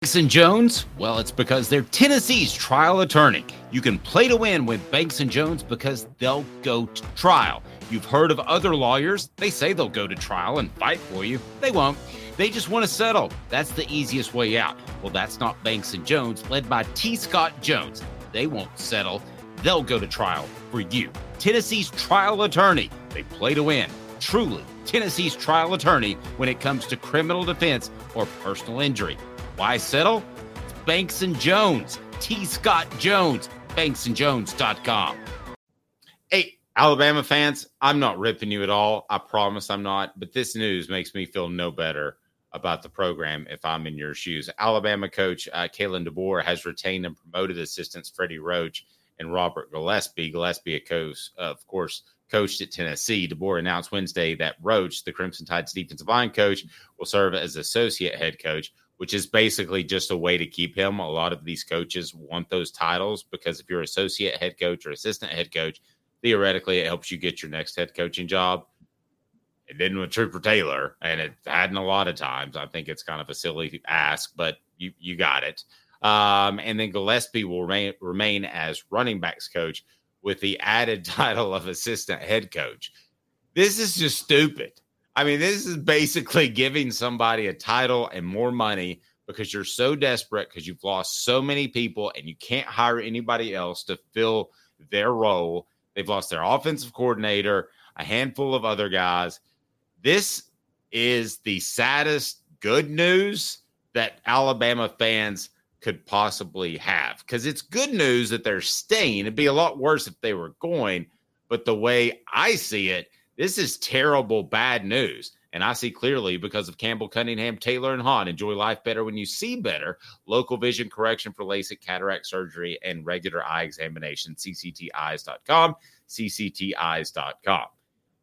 Banks and Jones? Well, it's because they're Tennessee's trial attorney. You can play to win with Banks and Jones because they'll go to trial. You've heard of other lawyers. They say they'll go to trial and fight for you. They won't. They just want to settle. That's the easiest way out. Well, that's not Banks and Jones, led by T. Scott Jones. They won't settle. They'll go to trial for you. Tennessee's trial attorney. They play to win. Truly, Tennessee's trial attorney when it comes to criminal defense or personal injury. Why settle? Banks and Jones. T. Scott Jones. BanksandJones.com. Hey, Alabama fans, I'm not ripping you at all. I promise I'm not. But this news makes me feel no better about the program if I'm in your shoes. Alabama coach uh, Kalen DeBoer has retained and promoted assistants Freddie Roach and Robert Gillespie. Gillespie, of course, coached at Tennessee. DeBoer announced Wednesday that Roach, the Crimson Tide's defensive line coach, will serve as associate head coach, which is basically just a way to keep him. A lot of these coaches want those titles because if you're associate head coach or assistant head coach, theoretically it helps you get your next head coaching job. It didn't with Trooper Taylor, and it hadn't a lot of times. I think it's kind of a silly ask, but you you got it. Um, and then Gillespie will remain, remain as running backs coach with the added title of assistant head coach. This is just stupid. I mean, this is basically giving somebody a title and more money because you're so desperate because you've lost so many people and you can't hire anybody else to fill their role. They've lost their offensive coordinator, a handful of other guys. This is the saddest good news that Alabama fans could possibly have because it's good news that they're staying. It'd be a lot worse if they were going. But the way I see it, this is terrible, bad news. And I see clearly because of Campbell, Cunningham, Taylor, and Haun. Enjoy life better when you see better. Local vision correction for LASIK, cataract surgery, and regular eye examination. CCTeyes.com. CCTeyes.com.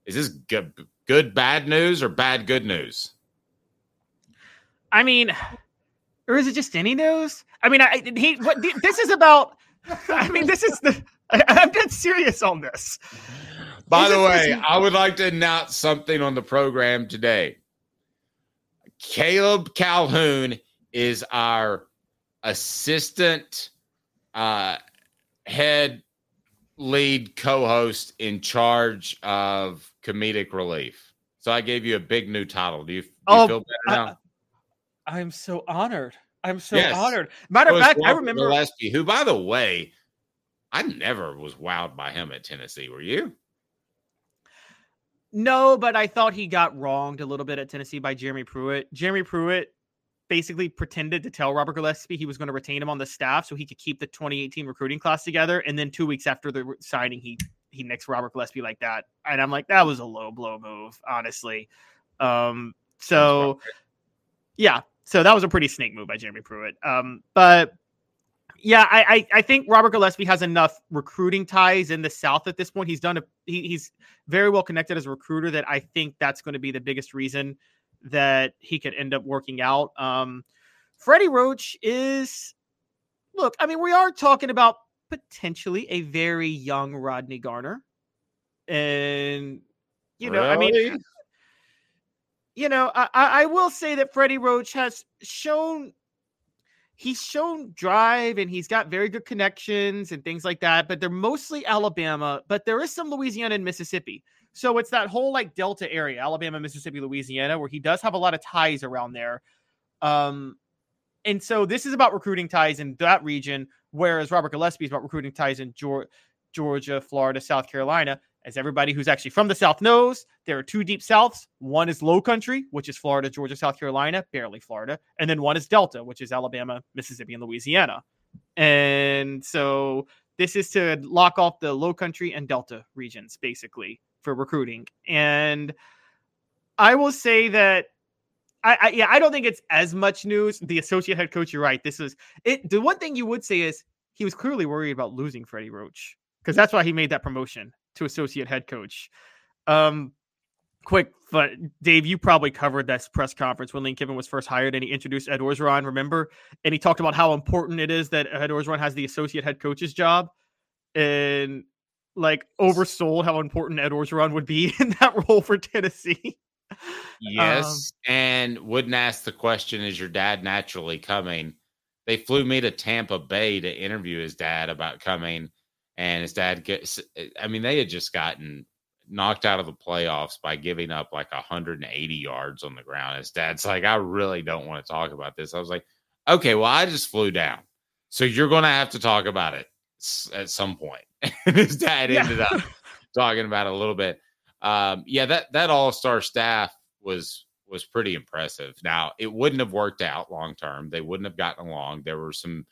Is this good, good bad news or bad good news? I mean, or is it just any news? I mean, I he what this is about. I mean, this is the. I, I'm dead serious on this. By Is the it- way, is I would like to announce something on the program today. Caleb Calhoun is our assistant uh, head lead co-host in charge of comedic relief. So I gave you a big new title. Do you, do you Oh, feel better I- now? I'm so honored. I'm so Yes. honored. Matter of fact, I remember. Gillespie, who, by the way, I never was wowed by him at Tennessee. Were you? No, but I thought he got wronged a little bit at Tennessee by Jeremy Pruitt. Jeremy Pruitt basically pretended to tell Robert Gillespie he was going to retain him on the staff so he could keep the 2018 recruiting class together. And then two weeks after the signing, he he nixed Robert Gillespie like that. And I'm like, that was a low blow move, honestly. Um, so yeah, so that was a pretty snake move by Jeremy Pruitt. Um, but yeah, I, I I think Robert Gillespie has enough recruiting ties in the South at this point. He's done a he, he's very well connected as a recruiter that I think that's going to be the biggest reason that he could end up working out. Um, Freddie Roach is look. I mean, we are talking about potentially a very young Rodney Garner, and you know, I mean, you know, I, I I will say that Freddie Roach has shown he's shown drive and he's got very good connections and things like that, but they're mostly Alabama, but there is some Louisiana and Mississippi. So it's that whole like Delta area, Alabama, Mississippi, Louisiana, where he does have a lot of ties around there. Um, and so this is about recruiting ties in that region, whereas Robert Gillespie is about recruiting ties in Georgia, Florida, South Carolina. As everybody who's actually from the South knows, there are two deep Souths. One is low country, which is Florida, Georgia, South Carolina, barely Florida. And then one is Delta, which is Alabama, Mississippi, and Louisiana. And so this is to lock off the low country and Delta regions, basically, for recruiting. And I will say that I, I yeah, I don't think it's as much news. The associate head coach, you're right. This is it. The one thing you would say is he was clearly worried about losing Freddie Roach because that's why he made that promotion to associate head coach. Um, quick, but Dave, you probably covered this press conference when Lane Kiffin was first hired and he introduced Ed Orgeron, remember? And he talked about how important it is that Ed Orgeron has the associate head coach's job and like oversold how important Ed Orgeron would be in that role for Tennessee. Yes. Um, and wouldn't ask the question, is your dad naturally coming? They flew me to Tampa Bay to interview his dad about coming. And his dad gets, I mean, they had just gotten knocked out of the playoffs by giving up like 180 yards on the ground. His dad's like, I really don't want to talk about this. I was like, okay, well, I just flew down. So you're going to have to talk about it at some point. And his dad Yeah. ended up talking about it a little bit. Um, yeah, that that all star staff was was pretty impressive. Now it wouldn't have worked out long term. They wouldn't have gotten along. There were some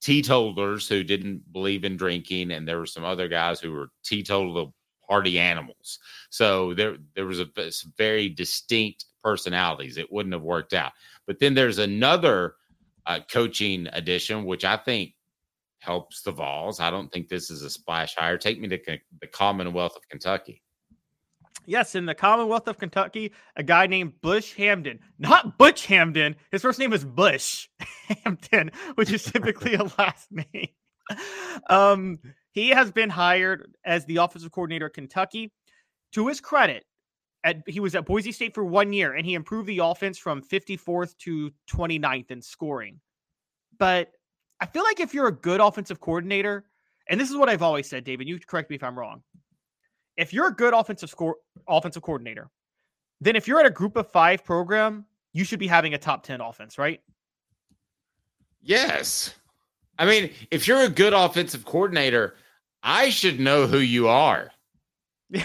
teetotalers who didn't believe in drinking, and there were some other guys who were teetotal party animals. So there there was a some very distinct personalities. It wouldn't have worked out. But then there's another uh, coaching addition, which I think helps the Vols. I don't think this is a splash hire. Take me to the Commonwealth of Kentucky. Yes, in the Commonwealth of Kentucky, a guy named Bush Hamdan, not Butch Hamdan. His first name is Bush Hamdan, which is typically a last name. Um, he has been hired as the offensive coordinator at Kentucky. To his credit, at he was at Boise State for one year, and he improved the offense from 54th to 29th in scoring. But I feel like if you're a good offensive coordinator, and this is what I've always said, David, you correct me if I'm wrong if you're a good offensive score offensive coordinator, then if you're at a group of five program, you should be having a top 10 offense, right? Yes. I mean, if you're a good offensive coordinator, I should know who you are.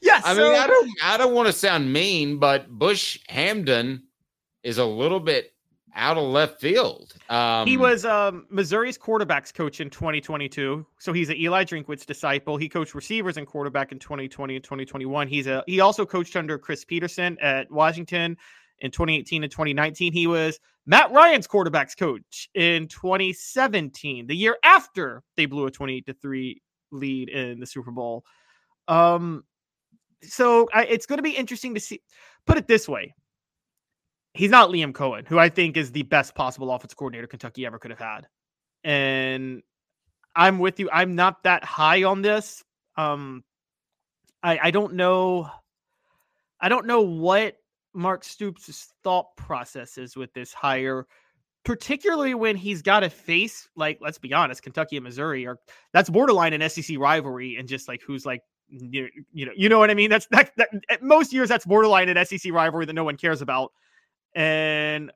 Yes. I mean, I don't I don't want to sound mean, but Bush Hamdan is a little bit out of left field. Um, he was um, Missouri's quarterbacks coach in 2022. So he's an Eli Drinkwitz disciple. He coached receivers and quarterback in 2020 and 2021. He's a he also coached under Chris Petersen at Washington in 2018 and 2019. He was Matt Ryan's quarterbacks coach in 2017, the year after they blew a 28 to 3 lead in the Super Bowl. Um so I, it's going to be interesting to see put it this way he's not Liam Coen, who I think is the best possible offensive coordinator Kentucky ever could have had. And I'm with you. I'm not that high on this. Um, I I don't know. I don't know what Mark Stoops' thought process is with this hire, particularly when he's got to face like let's be honest, Kentucky and Missouri are that's borderline an SEC rivalry, and just like who's like you, know you know what I mean. That's that, that at most years that's borderline an SEC rivalry that no one cares about and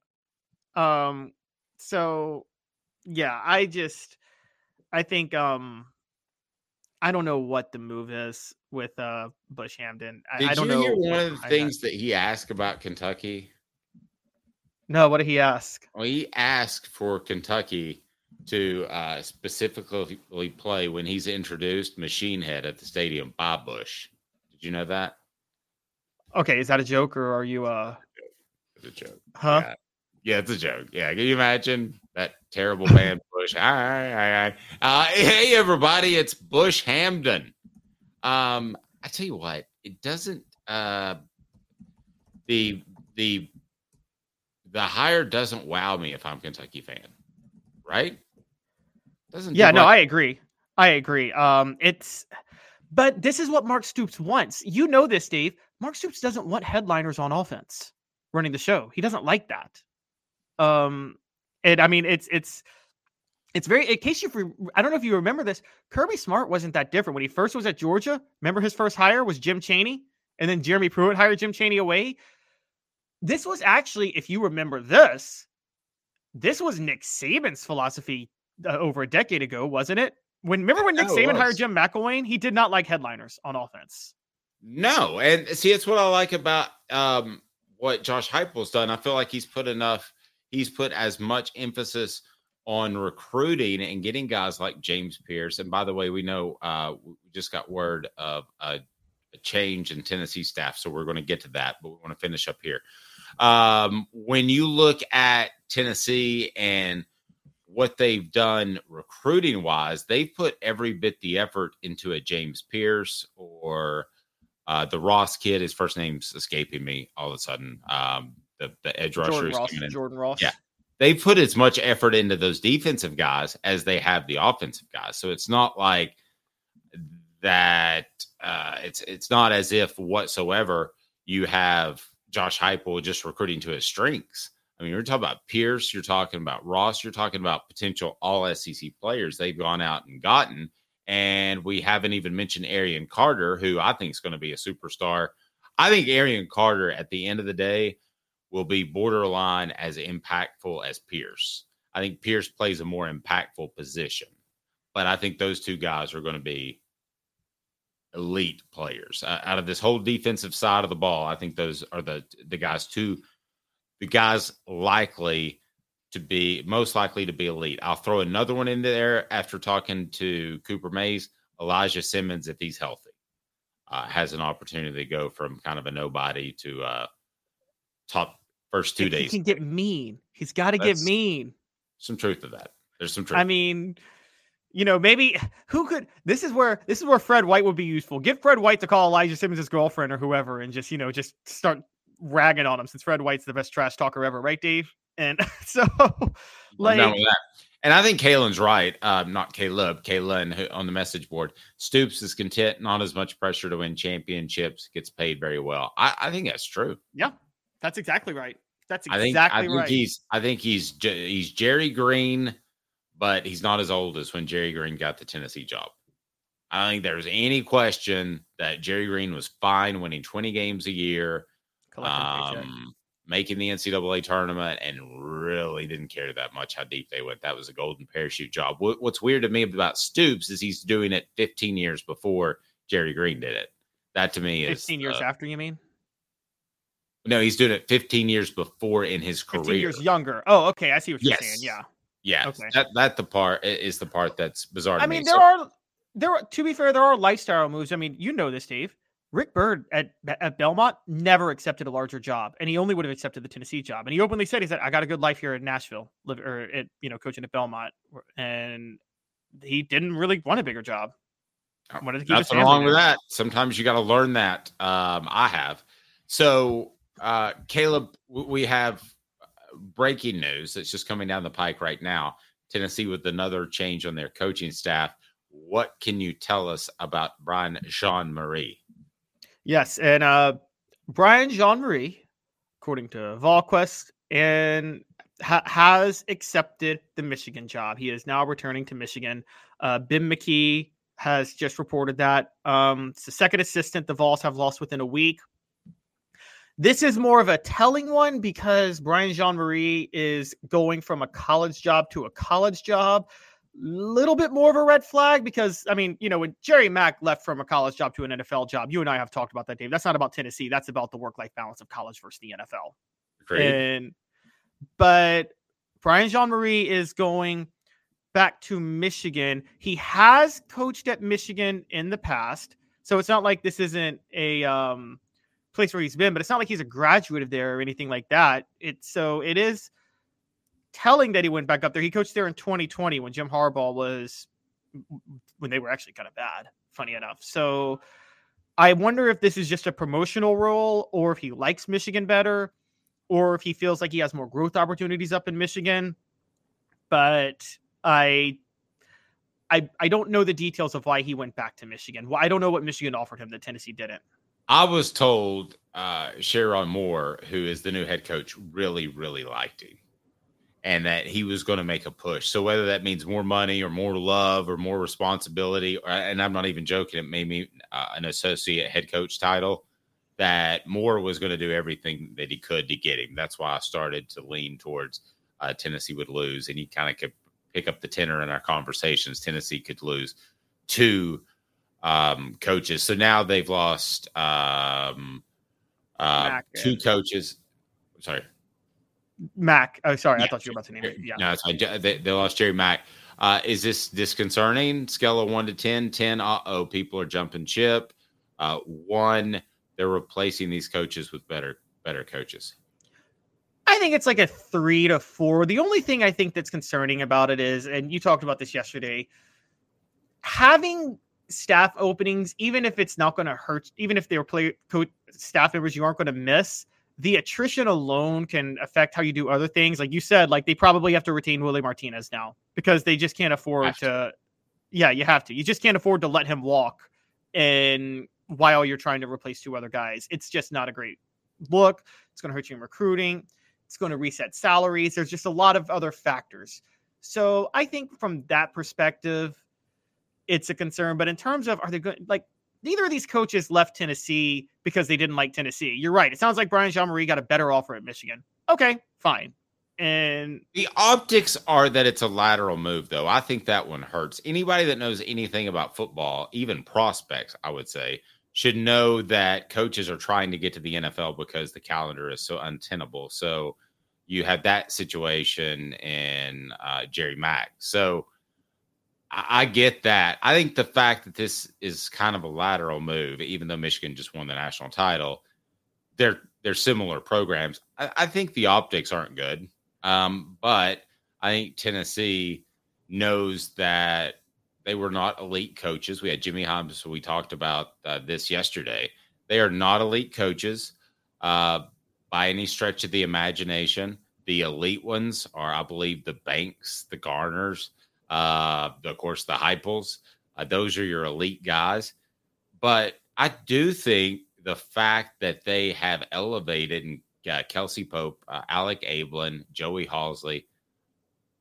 um so yeah i just i think um i don't know what the move is with uh bush hamdan i, Did I don't you know hear one of the things that he asked about Kentucky? no what did he ask Well, he asked for Kentucky to uh, specifically play when he's introduced Machine Head at the stadium bob Bush. Did you know that? okay is that a joke or are you uh It's a joke. huh Yeah. Yeah, it's a joke. Yeah, can you imagine that terrible man Bush? All right, all right. Uh, hey, everybody, it's Bush Hamdan. Um, I tell you what, it doesn't. Uh, the the the hire doesn't wow me if I'm a Kentucky fan, right? Doesn't. do yeah no what- i agree i agree um it's but this is what mark stoops wants you know this dave mark stoops doesn't want headliners on offense running the show he doesn't like that um and i mean it's it's it's very in case you i don't know if you remember this kirby smart wasn't that different when he first was at georgia remember his first hire was jim chaney and then jeremy pruitt hired jim chaney away this was actually if you remember this this was nick saban's philosophy uh, over a decade ago, wasn't it? When remember when Nick Saban hired. Jim McElwain, he did not like headliners on offense. No, and see, it's what I like about um, what Josh Heupel's done. I feel like he's put enough. He's put as much emphasis on recruiting and getting guys like James Pearce. And by the way, we know uh, we just got word of a, a change in Tennessee staff, so we're going to get to that. But we want to finish up here. Um, when you look at Tennessee and what they've done recruiting wise, they've put every bit the effort into a James Pearce or uh, the Ross kid. His first name's escaping me all of a sudden. Um, the, the edge rusher Jordan is Ross. in. Jordan Ross. Yeah. They put as much effort into those defensive guys as they have the offensive guys. So it's not like that. Uh, it's it's not as if whatsoever you have Josh Heupel just recruiting to his strengths. I mean, you're talking about Pearce, you're talking about Ross, you're talking about potential All SEC players they've gone out and gotten, and we haven't even mentioned Arion Carter, who I think is going to be a superstar. I think Arion Carter, at the end of the day, will be borderline as impactful as Pearce. I think Pearce plays a more impactful position, but I think those two guys are going to be elite players uh, out of this whole defensive side of the ball. I think those are the the guys two, the guys likely to be most likely to be elite. I'll throw another one in there after talking to Cooper Mays, Elijah Simmons, if he's healthy, uh, has an opportunity to go from kind of a nobody to uh, top first two days. He can get mean. He's got to get mean. Some truth to that. There's some truth. I mean, you know, maybe who could this is where this is where Fred White would be useful. Get Fred White to call Elijah Simmons his girlfriend or whoever and just, you know, just start ragging on him since Fred White's the best trash talker ever, right, Dave? And so like. And I think Kalen's right. Um, not Caleb, Kalen who, on the message board. Stoops is content, not as much pressure to win championships, gets paid very well. I, I think that's true. yeah, that's exactly right. That's I think exactly I think right. he's I think he's he's Jerry Green, but he's not as old as when Jerry Green got the Tennessee job. I don't think there's any question that Jerry Green was fine winning 20 games a year. Um, making the NCAA tournament and really didn't care that much how deep they went. That was a golden parachute job. What, what's weird to me about Stoops is he's doing it 15 years before Jerry Green did it. That to me is 15 years uh, after, you mean? No, he's doing it 15 years before in his career. 15 years younger. Oh, okay. I see what you're Yes. saying. Yeah. Yeah, Okay. that that the part is the part that's bizarre. To I mean, me. there So- are there are to be fair, there are lifestyle moves. I mean, you know this, Dave. Rick Byrd at at Belmont never accepted a larger job, and he only would have accepted the Tennessee job. And he openly said, "He said I got a good life here in Nashville, live or at you know coaching at Belmont, and he didn't really want a bigger job. Wanted to keep Nothing wrong with that. Sometimes you got to learn that. Um, I have. So, uh, Caleb, we have uh, breaking news that's just coming down the pike right now. Tennessee with another change on their coaching staff. What can you tell us about Brian Jean-Mary? Yes, and uh Brian Jean-Mary, according to VolQuest, and ha- has accepted the Michigan job. He is now returning to Michigan. Uh, Bim McKee has just reported that. Um, it's the second assistant the Vols have lost within a week. This is more of a telling one because Brian Jean-Mary is going from a college job to a college job. Little bit more of a red flag because I mean, you know, when Jerry Mack left from a college job to an NFL job, you and I have talked about that, Dave. That's not about Tennessee. That's about the work-life balance of college versus the NFL. Agreed. And but Brian Jean-Mary is going back to Michigan. He has coached at Michigan in the past, so it's not like this isn't a um, place where he's been. But it's not like he's a graduate of there or anything like that. It's so it is telling that he went back up there. He coached there in 2020 when Jim Harbaugh was when they were actually kind of bad. Funny enough, so. I wonder if this is just a promotional role or if he likes Michigan better or if he feels like he has more growth opportunities up in Michigan. But I I I don't know the details of why he went back to Michigan. Well, I don't know what Michigan offered him that Tennessee didn't. I was told uh, Sherrone Moore, who is the new head coach, really, really liked him and that he was going to make a push. So whether that means more money or more love or more responsibility, or, and I'm not even joking, it made me uh, an associate head coach title. That Moore was going to do everything that he could to get him. That's why I started to lean towards uh, Tennessee would lose, and he kind of could pick up the tenor in our conversations. Tennessee could lose two um, coaches, so now they've lost um, uh, two coaches. Sorry, Mac. Oh, sorry, I thought you were about to name it. Yeah. no, it's fine. They, they lost Jerry Mack. Uh, is this disconcerting? Scale of one to 10. 10, uh oh, people are jumping chip. Uh, one, they're replacing these coaches with better better coaches. I think it's like a three to four. The only thing I think that's concerning about it is, and you talked about this yesterday, having staff openings, even if it's not going to hurt, even if they're play coach staff members you aren't going to miss, the attrition alone can affect how you do other things. Like you said, like they probably have to retain Willie Martinez now because they just can't afford Have to. Yeah, you have to. You just can't afford to let him walk, and while you're trying to replace two other guys, it's just not a great look. It's going to hurt you in recruiting. It's going to reset salaries. There's just a lot of other factors. So I think from that perspective, it's a concern. But in terms of are they good? Like neither of these coaches left Tennessee because they didn't like Tennessee. You're right. It sounds like Brian Jean-Mary got a better offer at Michigan. Okay, fine. And The optics are that it's a lateral move, though. I think that one hurts. Anybody that knows anything about football, even prospects, I would say, should know that coaches are trying to get to the NFL because the calendar is so untenable. So you have that situation in uh, Jerry Mack. So I, get that. I think the fact that this is kind of a lateral move, even though Michigan just won the national title, they're they're similar programs. I, I think the optics aren't good. Um, but I think Tennessee knows that they were not elite coaches. We had Jimmy Hobbs. We talked about uh, this yesterday. They are not elite coaches uh, by any stretch of the imagination. The elite ones are, I believe, the Banks, the Garners, uh, of course, the Heupels. Uh, those are your elite guys. But I do think the fact that they have elevated and uh, Kelsey Pope, uh, Alec Abeln, Joey Halzle.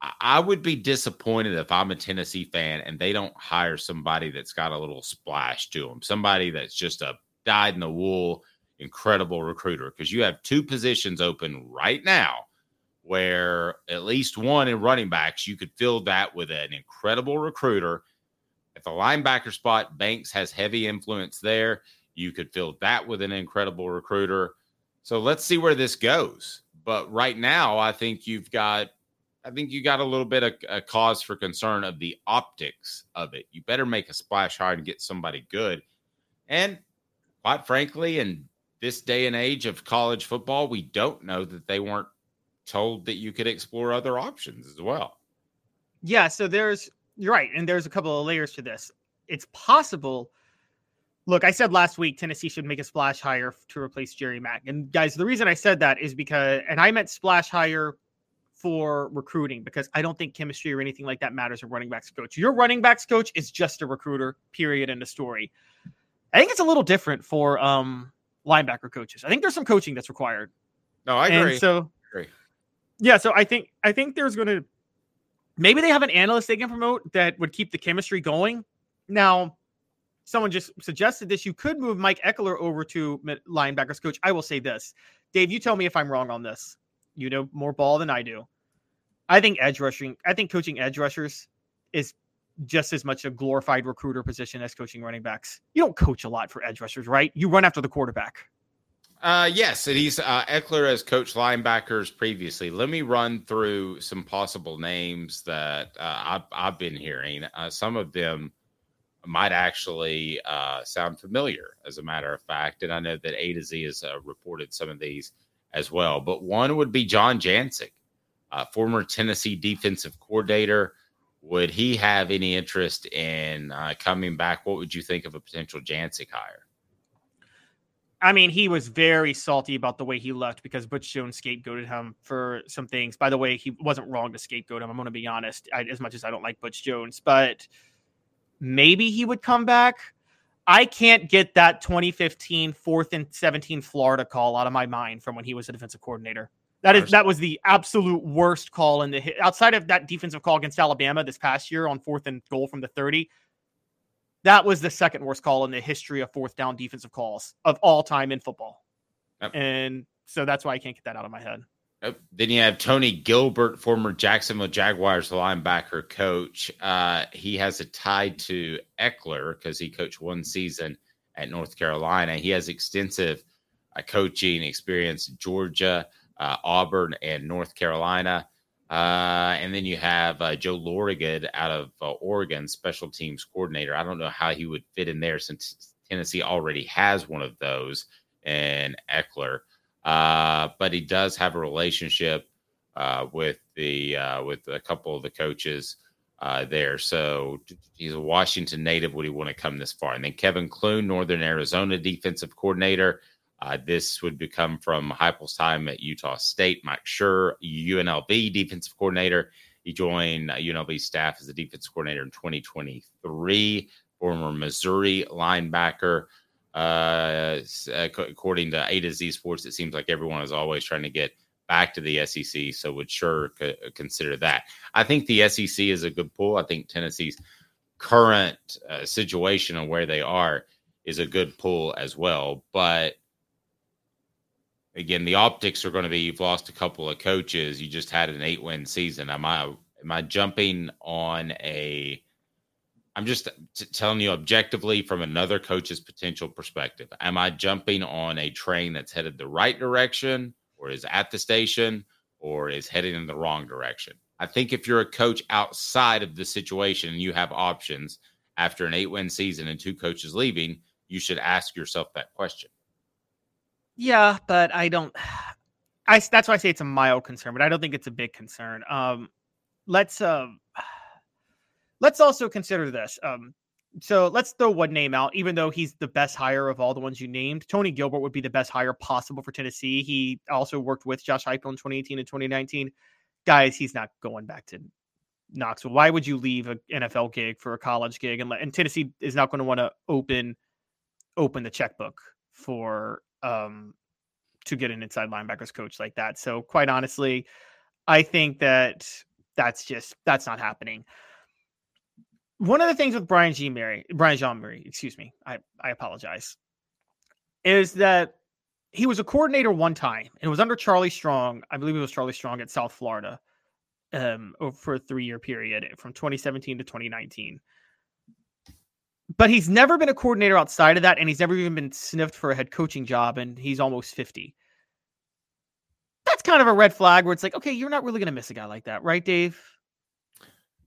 I-, I would be disappointed if I'm a Tennessee fan and they don't hire somebody that's got a little splash to them, somebody that's just a dyed in the wool incredible recruiter because you have two positions open right now where at least one in running backs, you could fill that with an incredible recruiter. At the linebacker spot, Banks has heavy influence there. You could fill that with an incredible recruiter. So let's see where this goes. But right now, I think you've got, I think you got a little bit of a cause for concern of the optics of it. You better make a splash hard and get somebody good. And quite frankly, in this day and age of college football, we don't know that they weren't told that you could explore other options as well. Yeah, so there's you're right, and there's a couple of layers to this. It's possible. Look, I said last week Tennessee should make a splash hire to replace Jerry Mack. And guys, the reason I said that is because and I meant splash hire for recruiting because I don't think chemistry or anything like that matters a running backs coach. Your running backs coach is just a recruiter, period, in the story. I think it's a little different for um linebacker coaches. I think there's some coaching that's required. No, I agree. And so I agree yeah, so I think I think there's going to maybe they have an analyst they can promote that would keep the chemistry going. Now, someone just suggested this. You could move Mike Ekeler over to linebackers coach. I will say this, Dave. You tell me if I'm wrong on this. You know more ball than I do. I think edge rushing. I think coaching edge rushers is just as much a glorified recruiter position as coaching running backs. You don't coach a lot for edge rushers, right? You run after the quarterback. Uh, yes, and he's uh, Ekeler has coached linebackers previously. Let me run through some possible names that uh, I've, I've been hearing. Uh, some of them might actually uh, sound familiar, as a matter of fact, and I know that A to Z has uh, reported some of these as well. But one would be John Jancek, uh, former Tennessee defensive coordinator. Would he have any interest in coming back? What would you think of a potential Jancek hire? I mean, he was very salty about the way he left because Butch Jones scapegoated him for some things. By the way, he wasn't wrong to scapegoat him. I'm going to be honest, I, as much as I don't like Butch Jones, but maybe he would come back. I can't get that 2015 fourth and 17 Florida call out of my mind from when he was a defensive coordinator. That is that was the absolute worst call in the outside of that defensive call against Alabama this past year on fourth and goal from the 30 that was the second worst call in the history of fourth down defensive calls of all time in football. Yep. And so that's why I can't get that out of my head. Yep. Then you have Tony Gilbert, former Jacksonville Jaguars linebacker coach. Uh, he has a tie to Ekeler because he coached one season at North Carolina. He has extensive uh, coaching experience in Georgia, uh, Auburn, and North Carolina. Uh, and then you have uh, Joe Lorigid out of uh, Oregon, special teams coordinator. I don't know how he would fit in there since Tennessee already has one of those and Ekeler. Uh, but he does have a relationship uh, with the with a couple of the coaches there. So he's a Washington native. Would he want to come this far? And then Kevin Clune, Northern Arizona defensive coordinator. Uh, this would become from Heupel's time at Utah State. Mike Scherer, UNLV defensive coordinator. He joined uh, UNLV staff as a defensive coordinator in 2023. Former Missouri linebacker. Uh, according to A to Z Sports, it seems like everyone is always trying to get back to the SEC. So would Scherer c- consider that. I think the SEC is a good pull. I think Tennessee's current uh, situation and where they are is a good pull as well. But again, the optics are going to be you've lost a couple of coaches. You just had an eight win season. Am I am I jumping on a? I'm just t- telling you objectively from another coach's potential perspective. Am I jumping on a train that's headed the right direction, or is at the station, or is heading in the wrong direction? I think if you're a coach outside of the situation and you have options after an eight win season and two coaches leaving, you should ask yourself that question. Yeah, but I don't. I that's why I say it's a mild concern, but I don't think it's a big concern. Um, let's um, let's also consider this. Um, so let's throw one name out, even though he's the best hire of all the ones you named. Tony Gilbert would be the best hire possible for Tennessee. He also worked with Josh Heupel in 2018 and 2019. Guys, he's not going back to Knoxville. Why would you leave an NFL gig for a college gig? And, and Tennessee is not going to want to open open the checkbook for um, to get an inside linebackers coach like that. So quite honestly, I think that that's just that's not happening. One of the things with Brian G. Mary, Brian Jean-Mary, excuse me, I, I apologize, is that he was a coordinator one time, and it was under Charlie Strong. I believe it was Charlie Strong at South Florida, um, for a three year period from 2017 to 2019. But he's never been a coordinator outside of that, and he's never even been sniffed for a head coaching job, and he's almost 50. That's kind of a red flag where it's like, okay, you're not really going to miss a guy like that, right, Dave?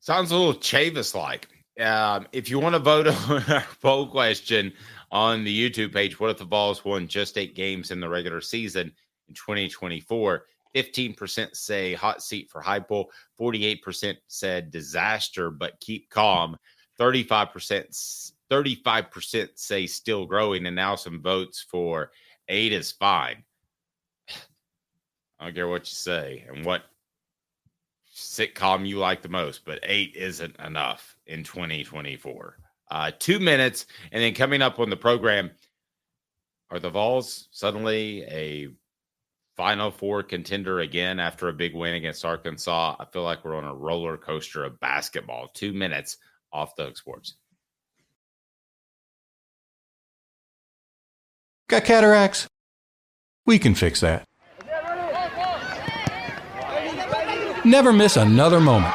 Sounds a little Chavis like. Um, if you want to vote on our poll question on the YouTube page, what if the Vols won just eight games in the regular season in 2024? 15% say hot seat for Heupel, 48% said disaster, but keep calm. 35% 35% say still growing, and now some votes for eight is fine. I don't care what you say and what sitcom you like the most, but eight isn't enough in 2024. Uh, two minutes, and then coming up on the program, are the Vols suddenly a Final Four contender again after a big win against Arkansas? I feel like we're on a roller coaster of basketball. Two minutes off the sports. Got cataracts? We can fix that. Never miss another moment.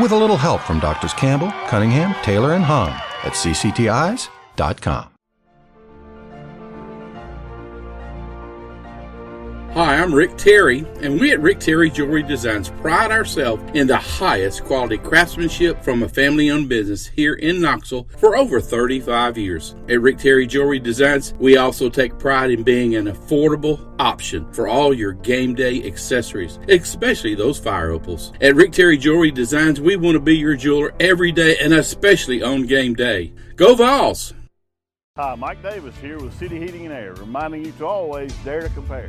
With a little help from Doctors Campbell, Cunningham, Taylor, and Hahn at cctis.com. Hi, I'm Rick Terry, and we at Rick Terry Jewelry Designs pride ourselves in the highest quality craftsmanship from a family owned business here in Knoxville for over 35 years. At Rick Terry Jewelry Designs, we also take pride in being an affordable option for all your game day accessories, especially those fire opals. At Rick Terry Jewelry Designs, we want to be your jeweler every day and especially on game day. Go Vols! Hi, Mike Davis here with City Heating and Air, reminding you to always dare to compare.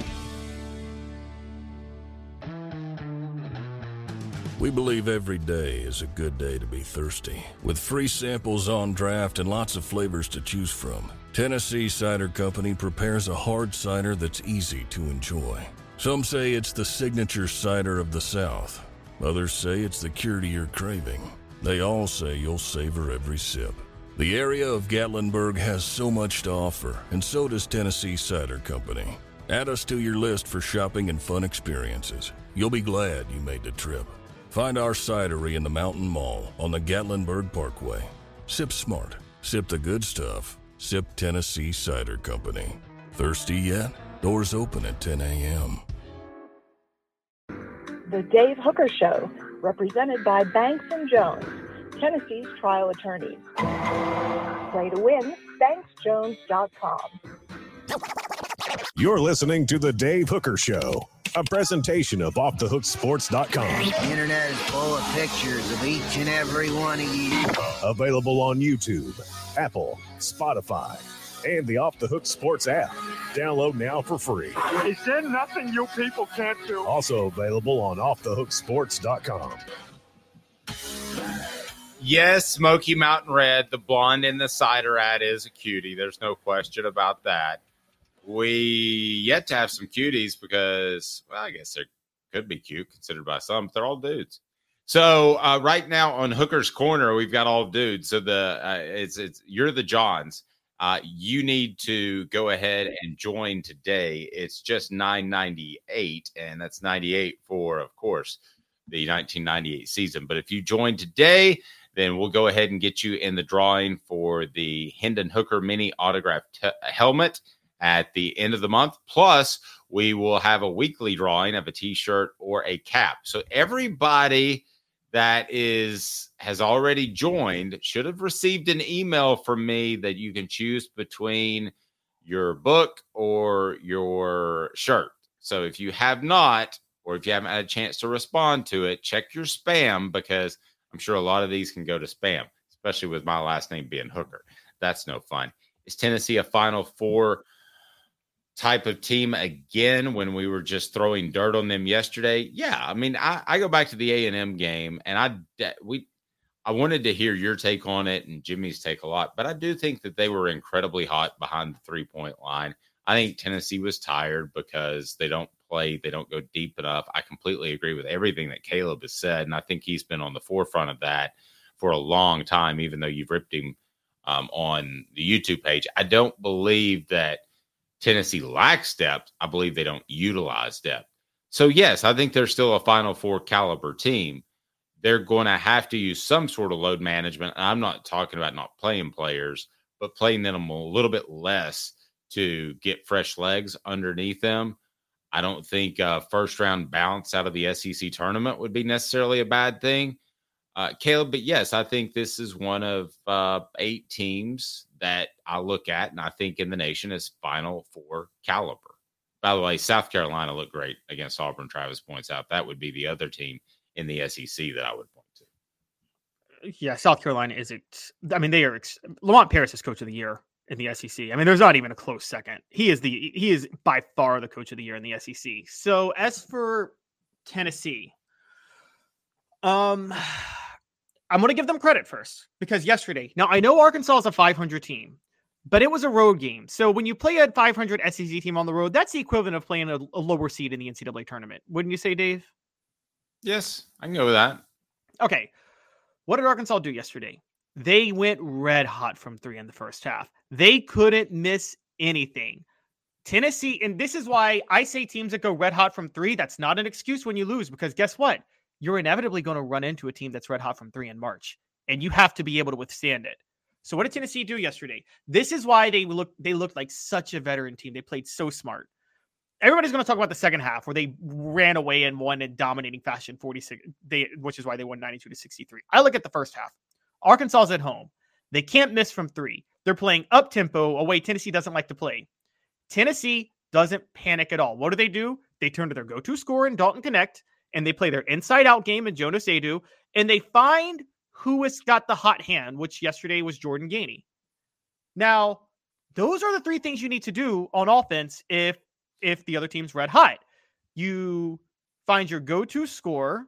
We believe every day is a good day to be thirsty. With free samples on draft and lots of flavors to choose from, Tennessee Cider Company prepares a hard cider that's easy to enjoy. Some say it's the signature cider of the South. Others say it's the cure to your craving. They all say you'll savor every sip. The area of Gatlinburg has so much to offer, and so does Tennessee Cider Company. Add us to your list for shopping and fun experiences. You'll be glad you made the trip. Find our cidery in the Mountain Mall on the Gatlinburg Parkway. Sip smart. Sip the good stuff. Sip Tennessee Cider Company. Thirsty yet? Doors open at 10 a.m. The Dave Hooker Show, represented by Banks and Jones, Tennessee's trial attorneys. Play to win, banksjones.com. You're listening to The Dave Hooker Show, a presentation of OffTheHookSports.com. The internet is full of pictures of each and every one of you. Available on YouTube, Apple, Spotify, and the Off the Hook Sports app. Download now for free. Is there nothing you people can't do? Also available on OffTheHookSports.com. Yes, Smoky Mountain Red, the blonde in the cider ad is a cutie. There's no question about that. We yet to have some cuties because, well, I guess they could be cute considered by some, but they're all dudes. So uh, right now on Hooker's Corner, we've got all dudes. So the uh, it's it's you're the Johns. Uh, you need to go ahead and join today. It's just nine ninety eight, and that's ninety eight for, of course, the 1998 season. But if you join today, then we'll go ahead and get you in the drawing for the Hendon Hooker mini autograph t- helmet at the end of the month. Plus, we will have a weekly drawing of a t-shirt or a cap. So everybody that is has already joined should have received an email from me that you can choose between your book or your shirt. So if you have not or if you haven't had a chance to respond to it, check your spam because I'm sure a lot of these can go to spam, especially with my last name being Hooker. That's no fun. Is Tennessee a Final Four type of team again when we were just throwing dirt on them yesterday? Yeah, I mean, I, I go back to the A and M game, and I we I wanted to hear your take on it and Jimmy's take a lot, but I do think that they were incredibly hot behind the three point line. I think Tennessee was tired because they don't play, they don't go deep enough. I completely agree with everything that Caleb has said, and I think he's been on the forefront of that for a long time, even though you've ripped him um, on the YouTube page. I don't believe that Tennessee lacks depth. I believe they don't utilize depth. So, yes, I think they're still a Final Four caliber team. They're going to have to use some sort of load management. I'm not talking about not playing players, but playing them a little bit less to get fresh legs underneath them. I don't think a first round bounce out of the SEC tournament would be necessarily a bad thing. Uh, Caleb, but yes, I think this is one of uh, eight teams that I look at, and I think in the nation is Final Four caliber. By the way, South Carolina looked great against Auburn. Travis points out that would be the other team in the SEC that I would point to. Yeah, South Carolina isn't. I mean, they are. Lamont Paris is coach of the year in the SEC. I mean, there's not even a close second. He is the he is by far the coach of the year in the SEC. So as for Tennessee, um, I'm going to give them credit first because yesterday. Now I know Arkansas is a 500 team, but it was a road game. So when you play a 500 SEC team on the road, that's the equivalent of playing a, a lower seed in the NCAA tournament, wouldn't you say, Dave? Yes, I can go with that. Okay. What did Arkansas do yesterday? They went red hot from three in the first half. They couldn't miss anything. Tennessee, and this is why I say teams that go red hot from three, that's not an excuse when you lose, because guess what? You're inevitably going to run into a team that's red hot from three in March, and you have to be able to withstand it. So what did Tennessee do yesterday? This is why they look they looked like such a veteran team. They played so smart. Everybody's going to talk about the second half where they ran away and won in dominating fashion 46 they which is why they won 92 to 63. I look at the first half. Arkansas's at home. They can't miss from 3. They're playing up tempo, a way Tennessee doesn't like to play. Tennessee doesn't panic at all. What do they do? They turn to their go-to scorer in Dalton Knecht and they play their inside out game in Jonas Adu, and they find who has got the hot hand, which yesterday was Jordan Gainey. Now, those are the three things you need to do on offense if if the other team's red hot. You find your go-to score.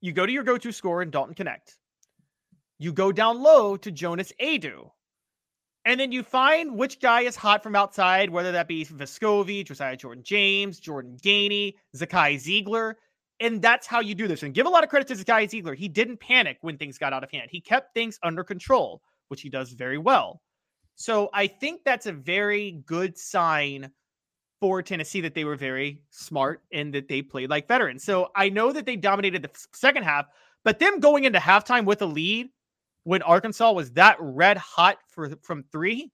You go to your go-to score in Dalton Knecht. You go down low to Jonas Aidoo. And then you find which guy is hot from outside, whether that be Vescovi, Josiah Jordan James, Jordan Gainey, Zakai Zeigler. And that's how you do this. And give a lot of credit to Zakai Zeigler. He didn't panic when things got out of hand. He kept things under control, which he does very well. So I think that's a very good sign for Tennessee that they were very smart and that they played like veterans. So I know that they dominated the second half, but them going into halftime with a lead when Arkansas was that red hot for from three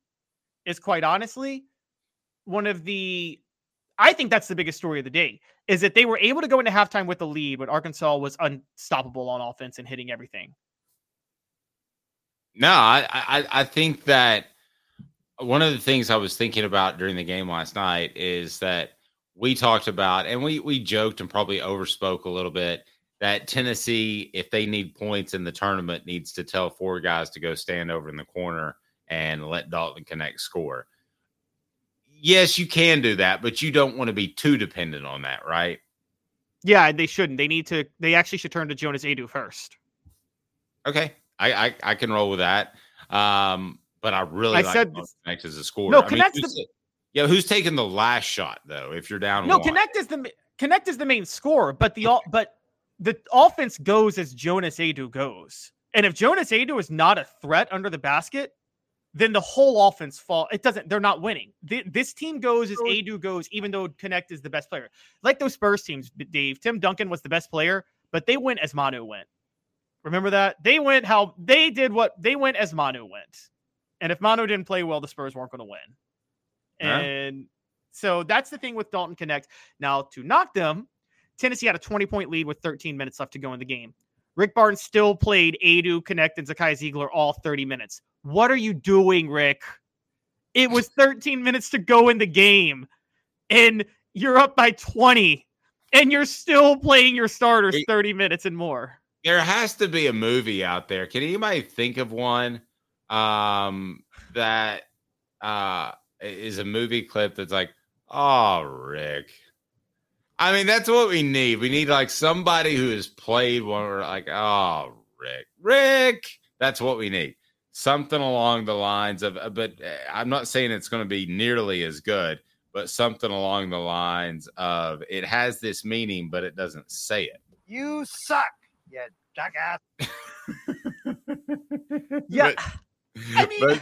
is quite honestly one of the I think that's the biggest story of the day is that they were able to go into halftime with a lead when Arkansas was unstoppable on offense and hitting everything. No, I, I, I think that one of the things I was thinking about during the game last night is that we talked about and we we joked and probably overspoke a little bit that Tennessee, if they need points in the tournament, needs to tell four guys to go stand over in the corner and let Dalton Knecht score. Yes, you can do that, but you don't want to be too dependent on that, right? Yeah, they shouldn't. They need to. They actually should turn to Jonas Aidoo first. Okay, I I, I can roll with that. Um, but I really I like said Knecht as a scorer. No, I mean, who's- the- yeah, who's taking the last shot though? If you're down, No, one? Knecht is the Knecht is the main scorer, but the all but the offense goes as Jonas Aidoo goes. And if Jonas Aidoo is not a threat under the basket, then the whole offense fall. It doesn't. They're not winning. Th- This team goes as Aidoo goes, even though Knecht is the best player. Like those Spurs teams, Dave. Tim Duncan was the best player, but they went as Manu went. Remember that they went how they did what they went as Manu went. And if Manu didn't play well, the Spurs weren't going to win. Yeah. And so that's the thing with Dalton Knecht. Now, to knock them, Tennessee had a 20 point lead with 13 minutes left to go in the game. Rick Barnes still played Aidoo, Knecht, and Zakai Zeigler all 30 minutes. What are you doing, Rick? It was 13 minutes to go in the game, and you're up by 20, and you're still playing your starters 30 minutes and more. There has to be a movie out there. Can anybody think of one um, that uh, is a movie clip that's like, oh, Rick? I mean, that's what we need. We need like somebody who has played one. We're like, oh, Rick. Rick, that's what we need. Something along the lines of, uh, but uh, I'm not saying it's going to be nearly as good, but something along the lines of it has this meaning, but it doesn't say it. You suck, you jackass. Yeah. I mean,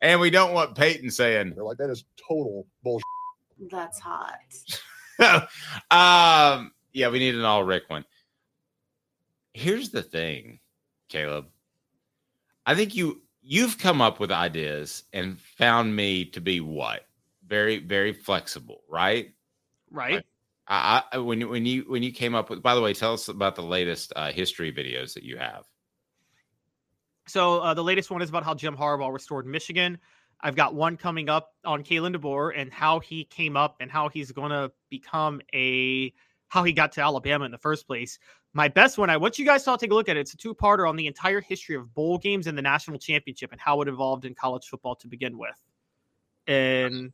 and we don't want Peyton saying, They're like, that is total bullshit. That's hot. um, yeah, we need an all Rick one. Here's the thing, Caleb. I think you you've come up with ideas and found me to be what very very flexible, right? Right. I, I when you when you when you came up with. By the way, tell us about the latest uh, history videos that you have. So uh, the latest one is about how Jim Harbaugh restored Michigan. I've got one coming up on Kalen DeBoer and how he came up and how he's going to become a how he got to Alabama in the first place. My best one, I want you guys to all take a look at it. It's a two-parter on the entire history of bowl games and the national championship and how it evolved in college football to begin with. And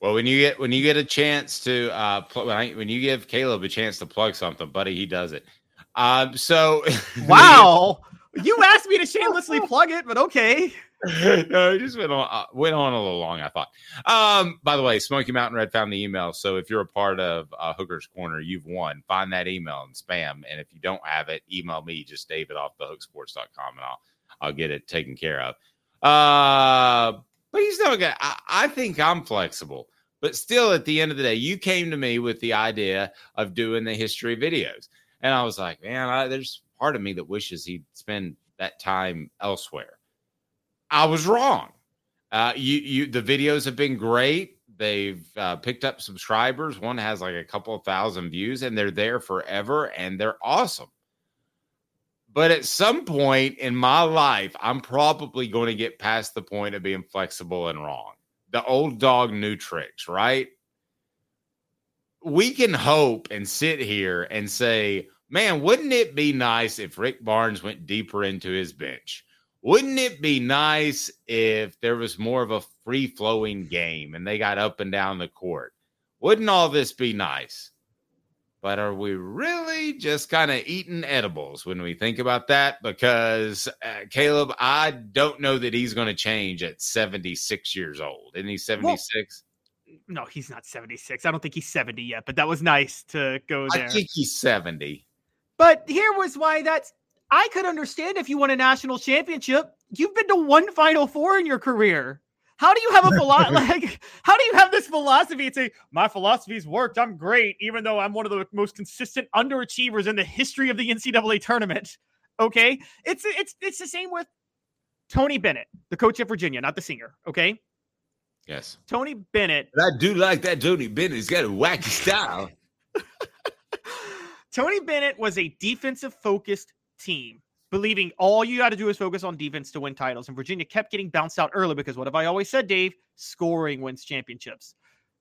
Well, when you get when you get a chance to uh pl- when, I, when you give Caleb a chance to plug something, buddy, he does it. Um, so wow, you asked me to shamelessly plug it, but okay. no, it just went on uh, went on a little long. I thought. Um, by the way, Smoky Mountain Red found the email. So if you're a part of uh, Hooker's Corner, you've won. Find that email and spam. And if you don't have it, email me just David off the hooksports.com and I'll I'll get it taken care of. Uh, but he's not gonna. I, I think I'm flexible. But still, at the end of the day, you came to me with the idea of doing the history videos, and I was like, man, I, there's part of me that wishes he'd spend that time elsewhere. I was wrong. Uh, you, you, the videos have been great. They've uh, picked up subscribers. One has like a couple of thousand views, and they're there forever, and they're awesome. But at some point in my life, I'm probably going to get past the point of being flexible and wrong. The old dog, new tricks, right? We can hope and sit here and say, man, wouldn't it be nice if Rick Barnes went deeper into his bench? Wouldn't it be nice if there was more of a free flowing game and they got up and down the court? Wouldn't all this be nice? But are we really just kind of eating edibles when we think about that? Because uh, Caleb, I don't know that he's going to change at 76 years old. Isn't he 76? No, he's not 76. I don't think he's 70 yet, but that was nice to go there. I think he's 70. But here was why that's I could understand if you won a national championship. You've been to one Final Four in your career. How do you have a philosophy? like, how do you have this philosophy and say my philosophy's worked? I'm great, even though I'm one of the most consistent underachievers in the history of the NCAA tournament. Okay, it's it's it's the same with Tony Bennett, the coach of Virginia, not the singer. Okay, Yes. Tony Bennett. I do like that Tony Bennett. He's got a wacky style. Tony Bennett was a defensive focused team, believing all you got to do is focus on defense to win titles. And Virginia kept getting bounced out early because what have I always said, Dave? Scoring wins championships.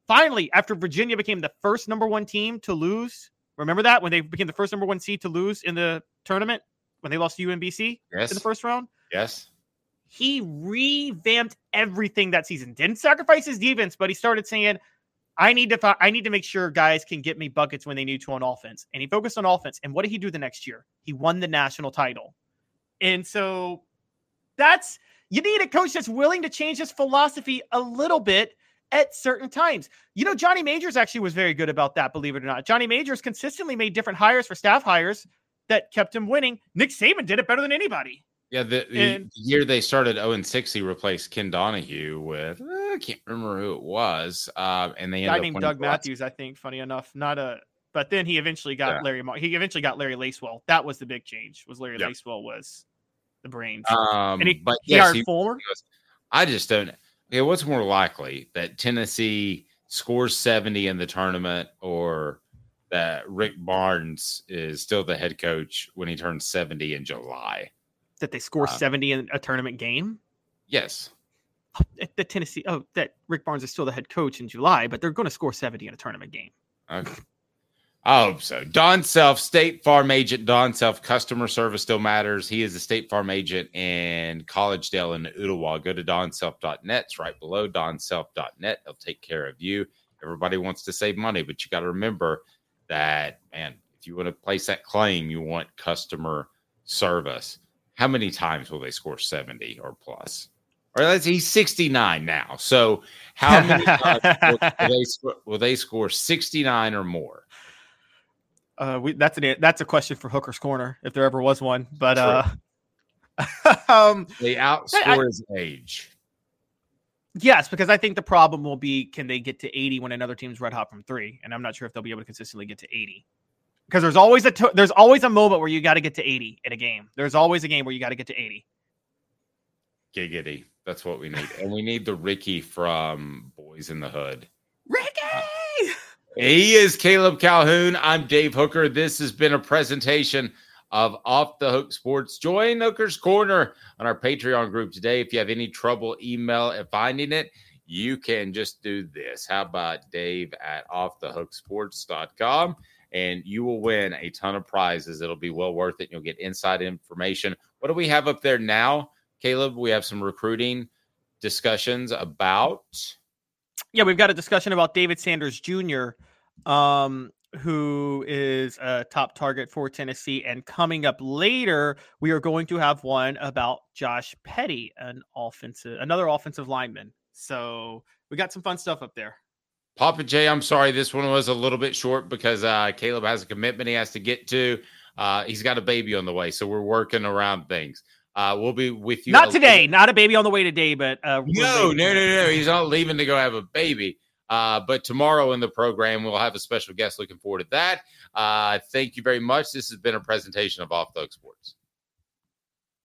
Finally, after Virginia became the first number one team to lose, remember that when they became the first number one seed to lose in the tournament when they lost to UMBC Yes. in the first round? Yes. he revamped everything that season. Didn't sacrifice his defense, but he started saying, "I need to, fi- I need to make sure guys can get me buckets when they need to on offense." And he focused on offense. And what did he do the next year? He won the national title. And so that's you need a coach that's willing to change his philosophy a little bit at certain times. You know, Johnny Majors actually was very good about that, believe it or not. Johnny Majors consistently made different hires for staff hires that kept him winning. Nick Saban did it better than anybody. Yeah, the, the And- year they started 0 and 6, he replaced Ken Donahue with uh, I can't remember who it was. Uh, and they guy ended up named Doug Matthews, I think. Funny enough, not a. But then he eventually got Yeah. Larry. He eventually got Larry Lacewell. That was the big change. Was Larry Yeah. Lacewell was the brains. Um, and he, but he yes, hired he- Fuller. I just don't. Okay, what's more likely that Tennessee scores 70 in the tournament or that Rick Barnes is still the head coach when he turns 70 in July? That they score Uh, seventy in a tournament game. Yes. At The Tennessee. Oh, that Rick Barnes is still the head coach in July, but they're going to score seventy in a tournament game. Okay. I hope so. Don Self, State Farm agent. Don Self, customer service still matters. He is a State Farm agent in Collegedale and Ooltewah. Go to donself.net. It's right below donself.net. They'll take care of you. Everybody wants to save money, but you got to remember that, man, if you want to place that claim, you want customer service. How many times will they score 70 or plus? Or let's he's 69 now. So how many times will, will they score, will they score 69 or more? Uh, we, that's an that's a question for Hooker's Corner if there ever was one. But uh, um, They outscore his age. yes, because I think the problem will be can they get to 80 when another team's red hot from three, and I'm not sure if they'll be able to consistently get to 80. Because there's always a there's always a moment where you got to get to 80 in a game. There's always a game where you got to get to 80. Giggity. That's what we need. And we need the Ricky from Boyz n the Hood. Ricky! Uh, he is Caleb Calhoun. I'm Dave Hooker. This has been a presentation of Off the Hook Sports. Join Hooker's Corner on our Patreon group today. If you have any trouble email and finding it, you can just do this. How about Dave at offthehooksports.com? And you will win a ton of prizes. It'll be well worth it. You'll get inside information. What do we have up there now, Caleb? We have some recruiting discussions about. Yeah, we've got a discussion about David Sanders Jr., um, who is a top target for Tennessee. And coming up later, we are going to have one about Josh Petty, an offensive, another offensive lineman. So we got some fun stuff up there. Papa J, I'm sorry. This one was a little bit short because uh, Caleb has a commitment he has to get to. Uh, he's got a baby on the way, so we're working around things. Uh, we'll be with you. Not today, not a baby on the way today, but uh, No, no, no, no. He's not leaving to go have a baby. Uh, but tomorrow in the program, we'll have a special guest. Looking forward to that. Uh, thank you very much. This has been a presentation of Off the Sports.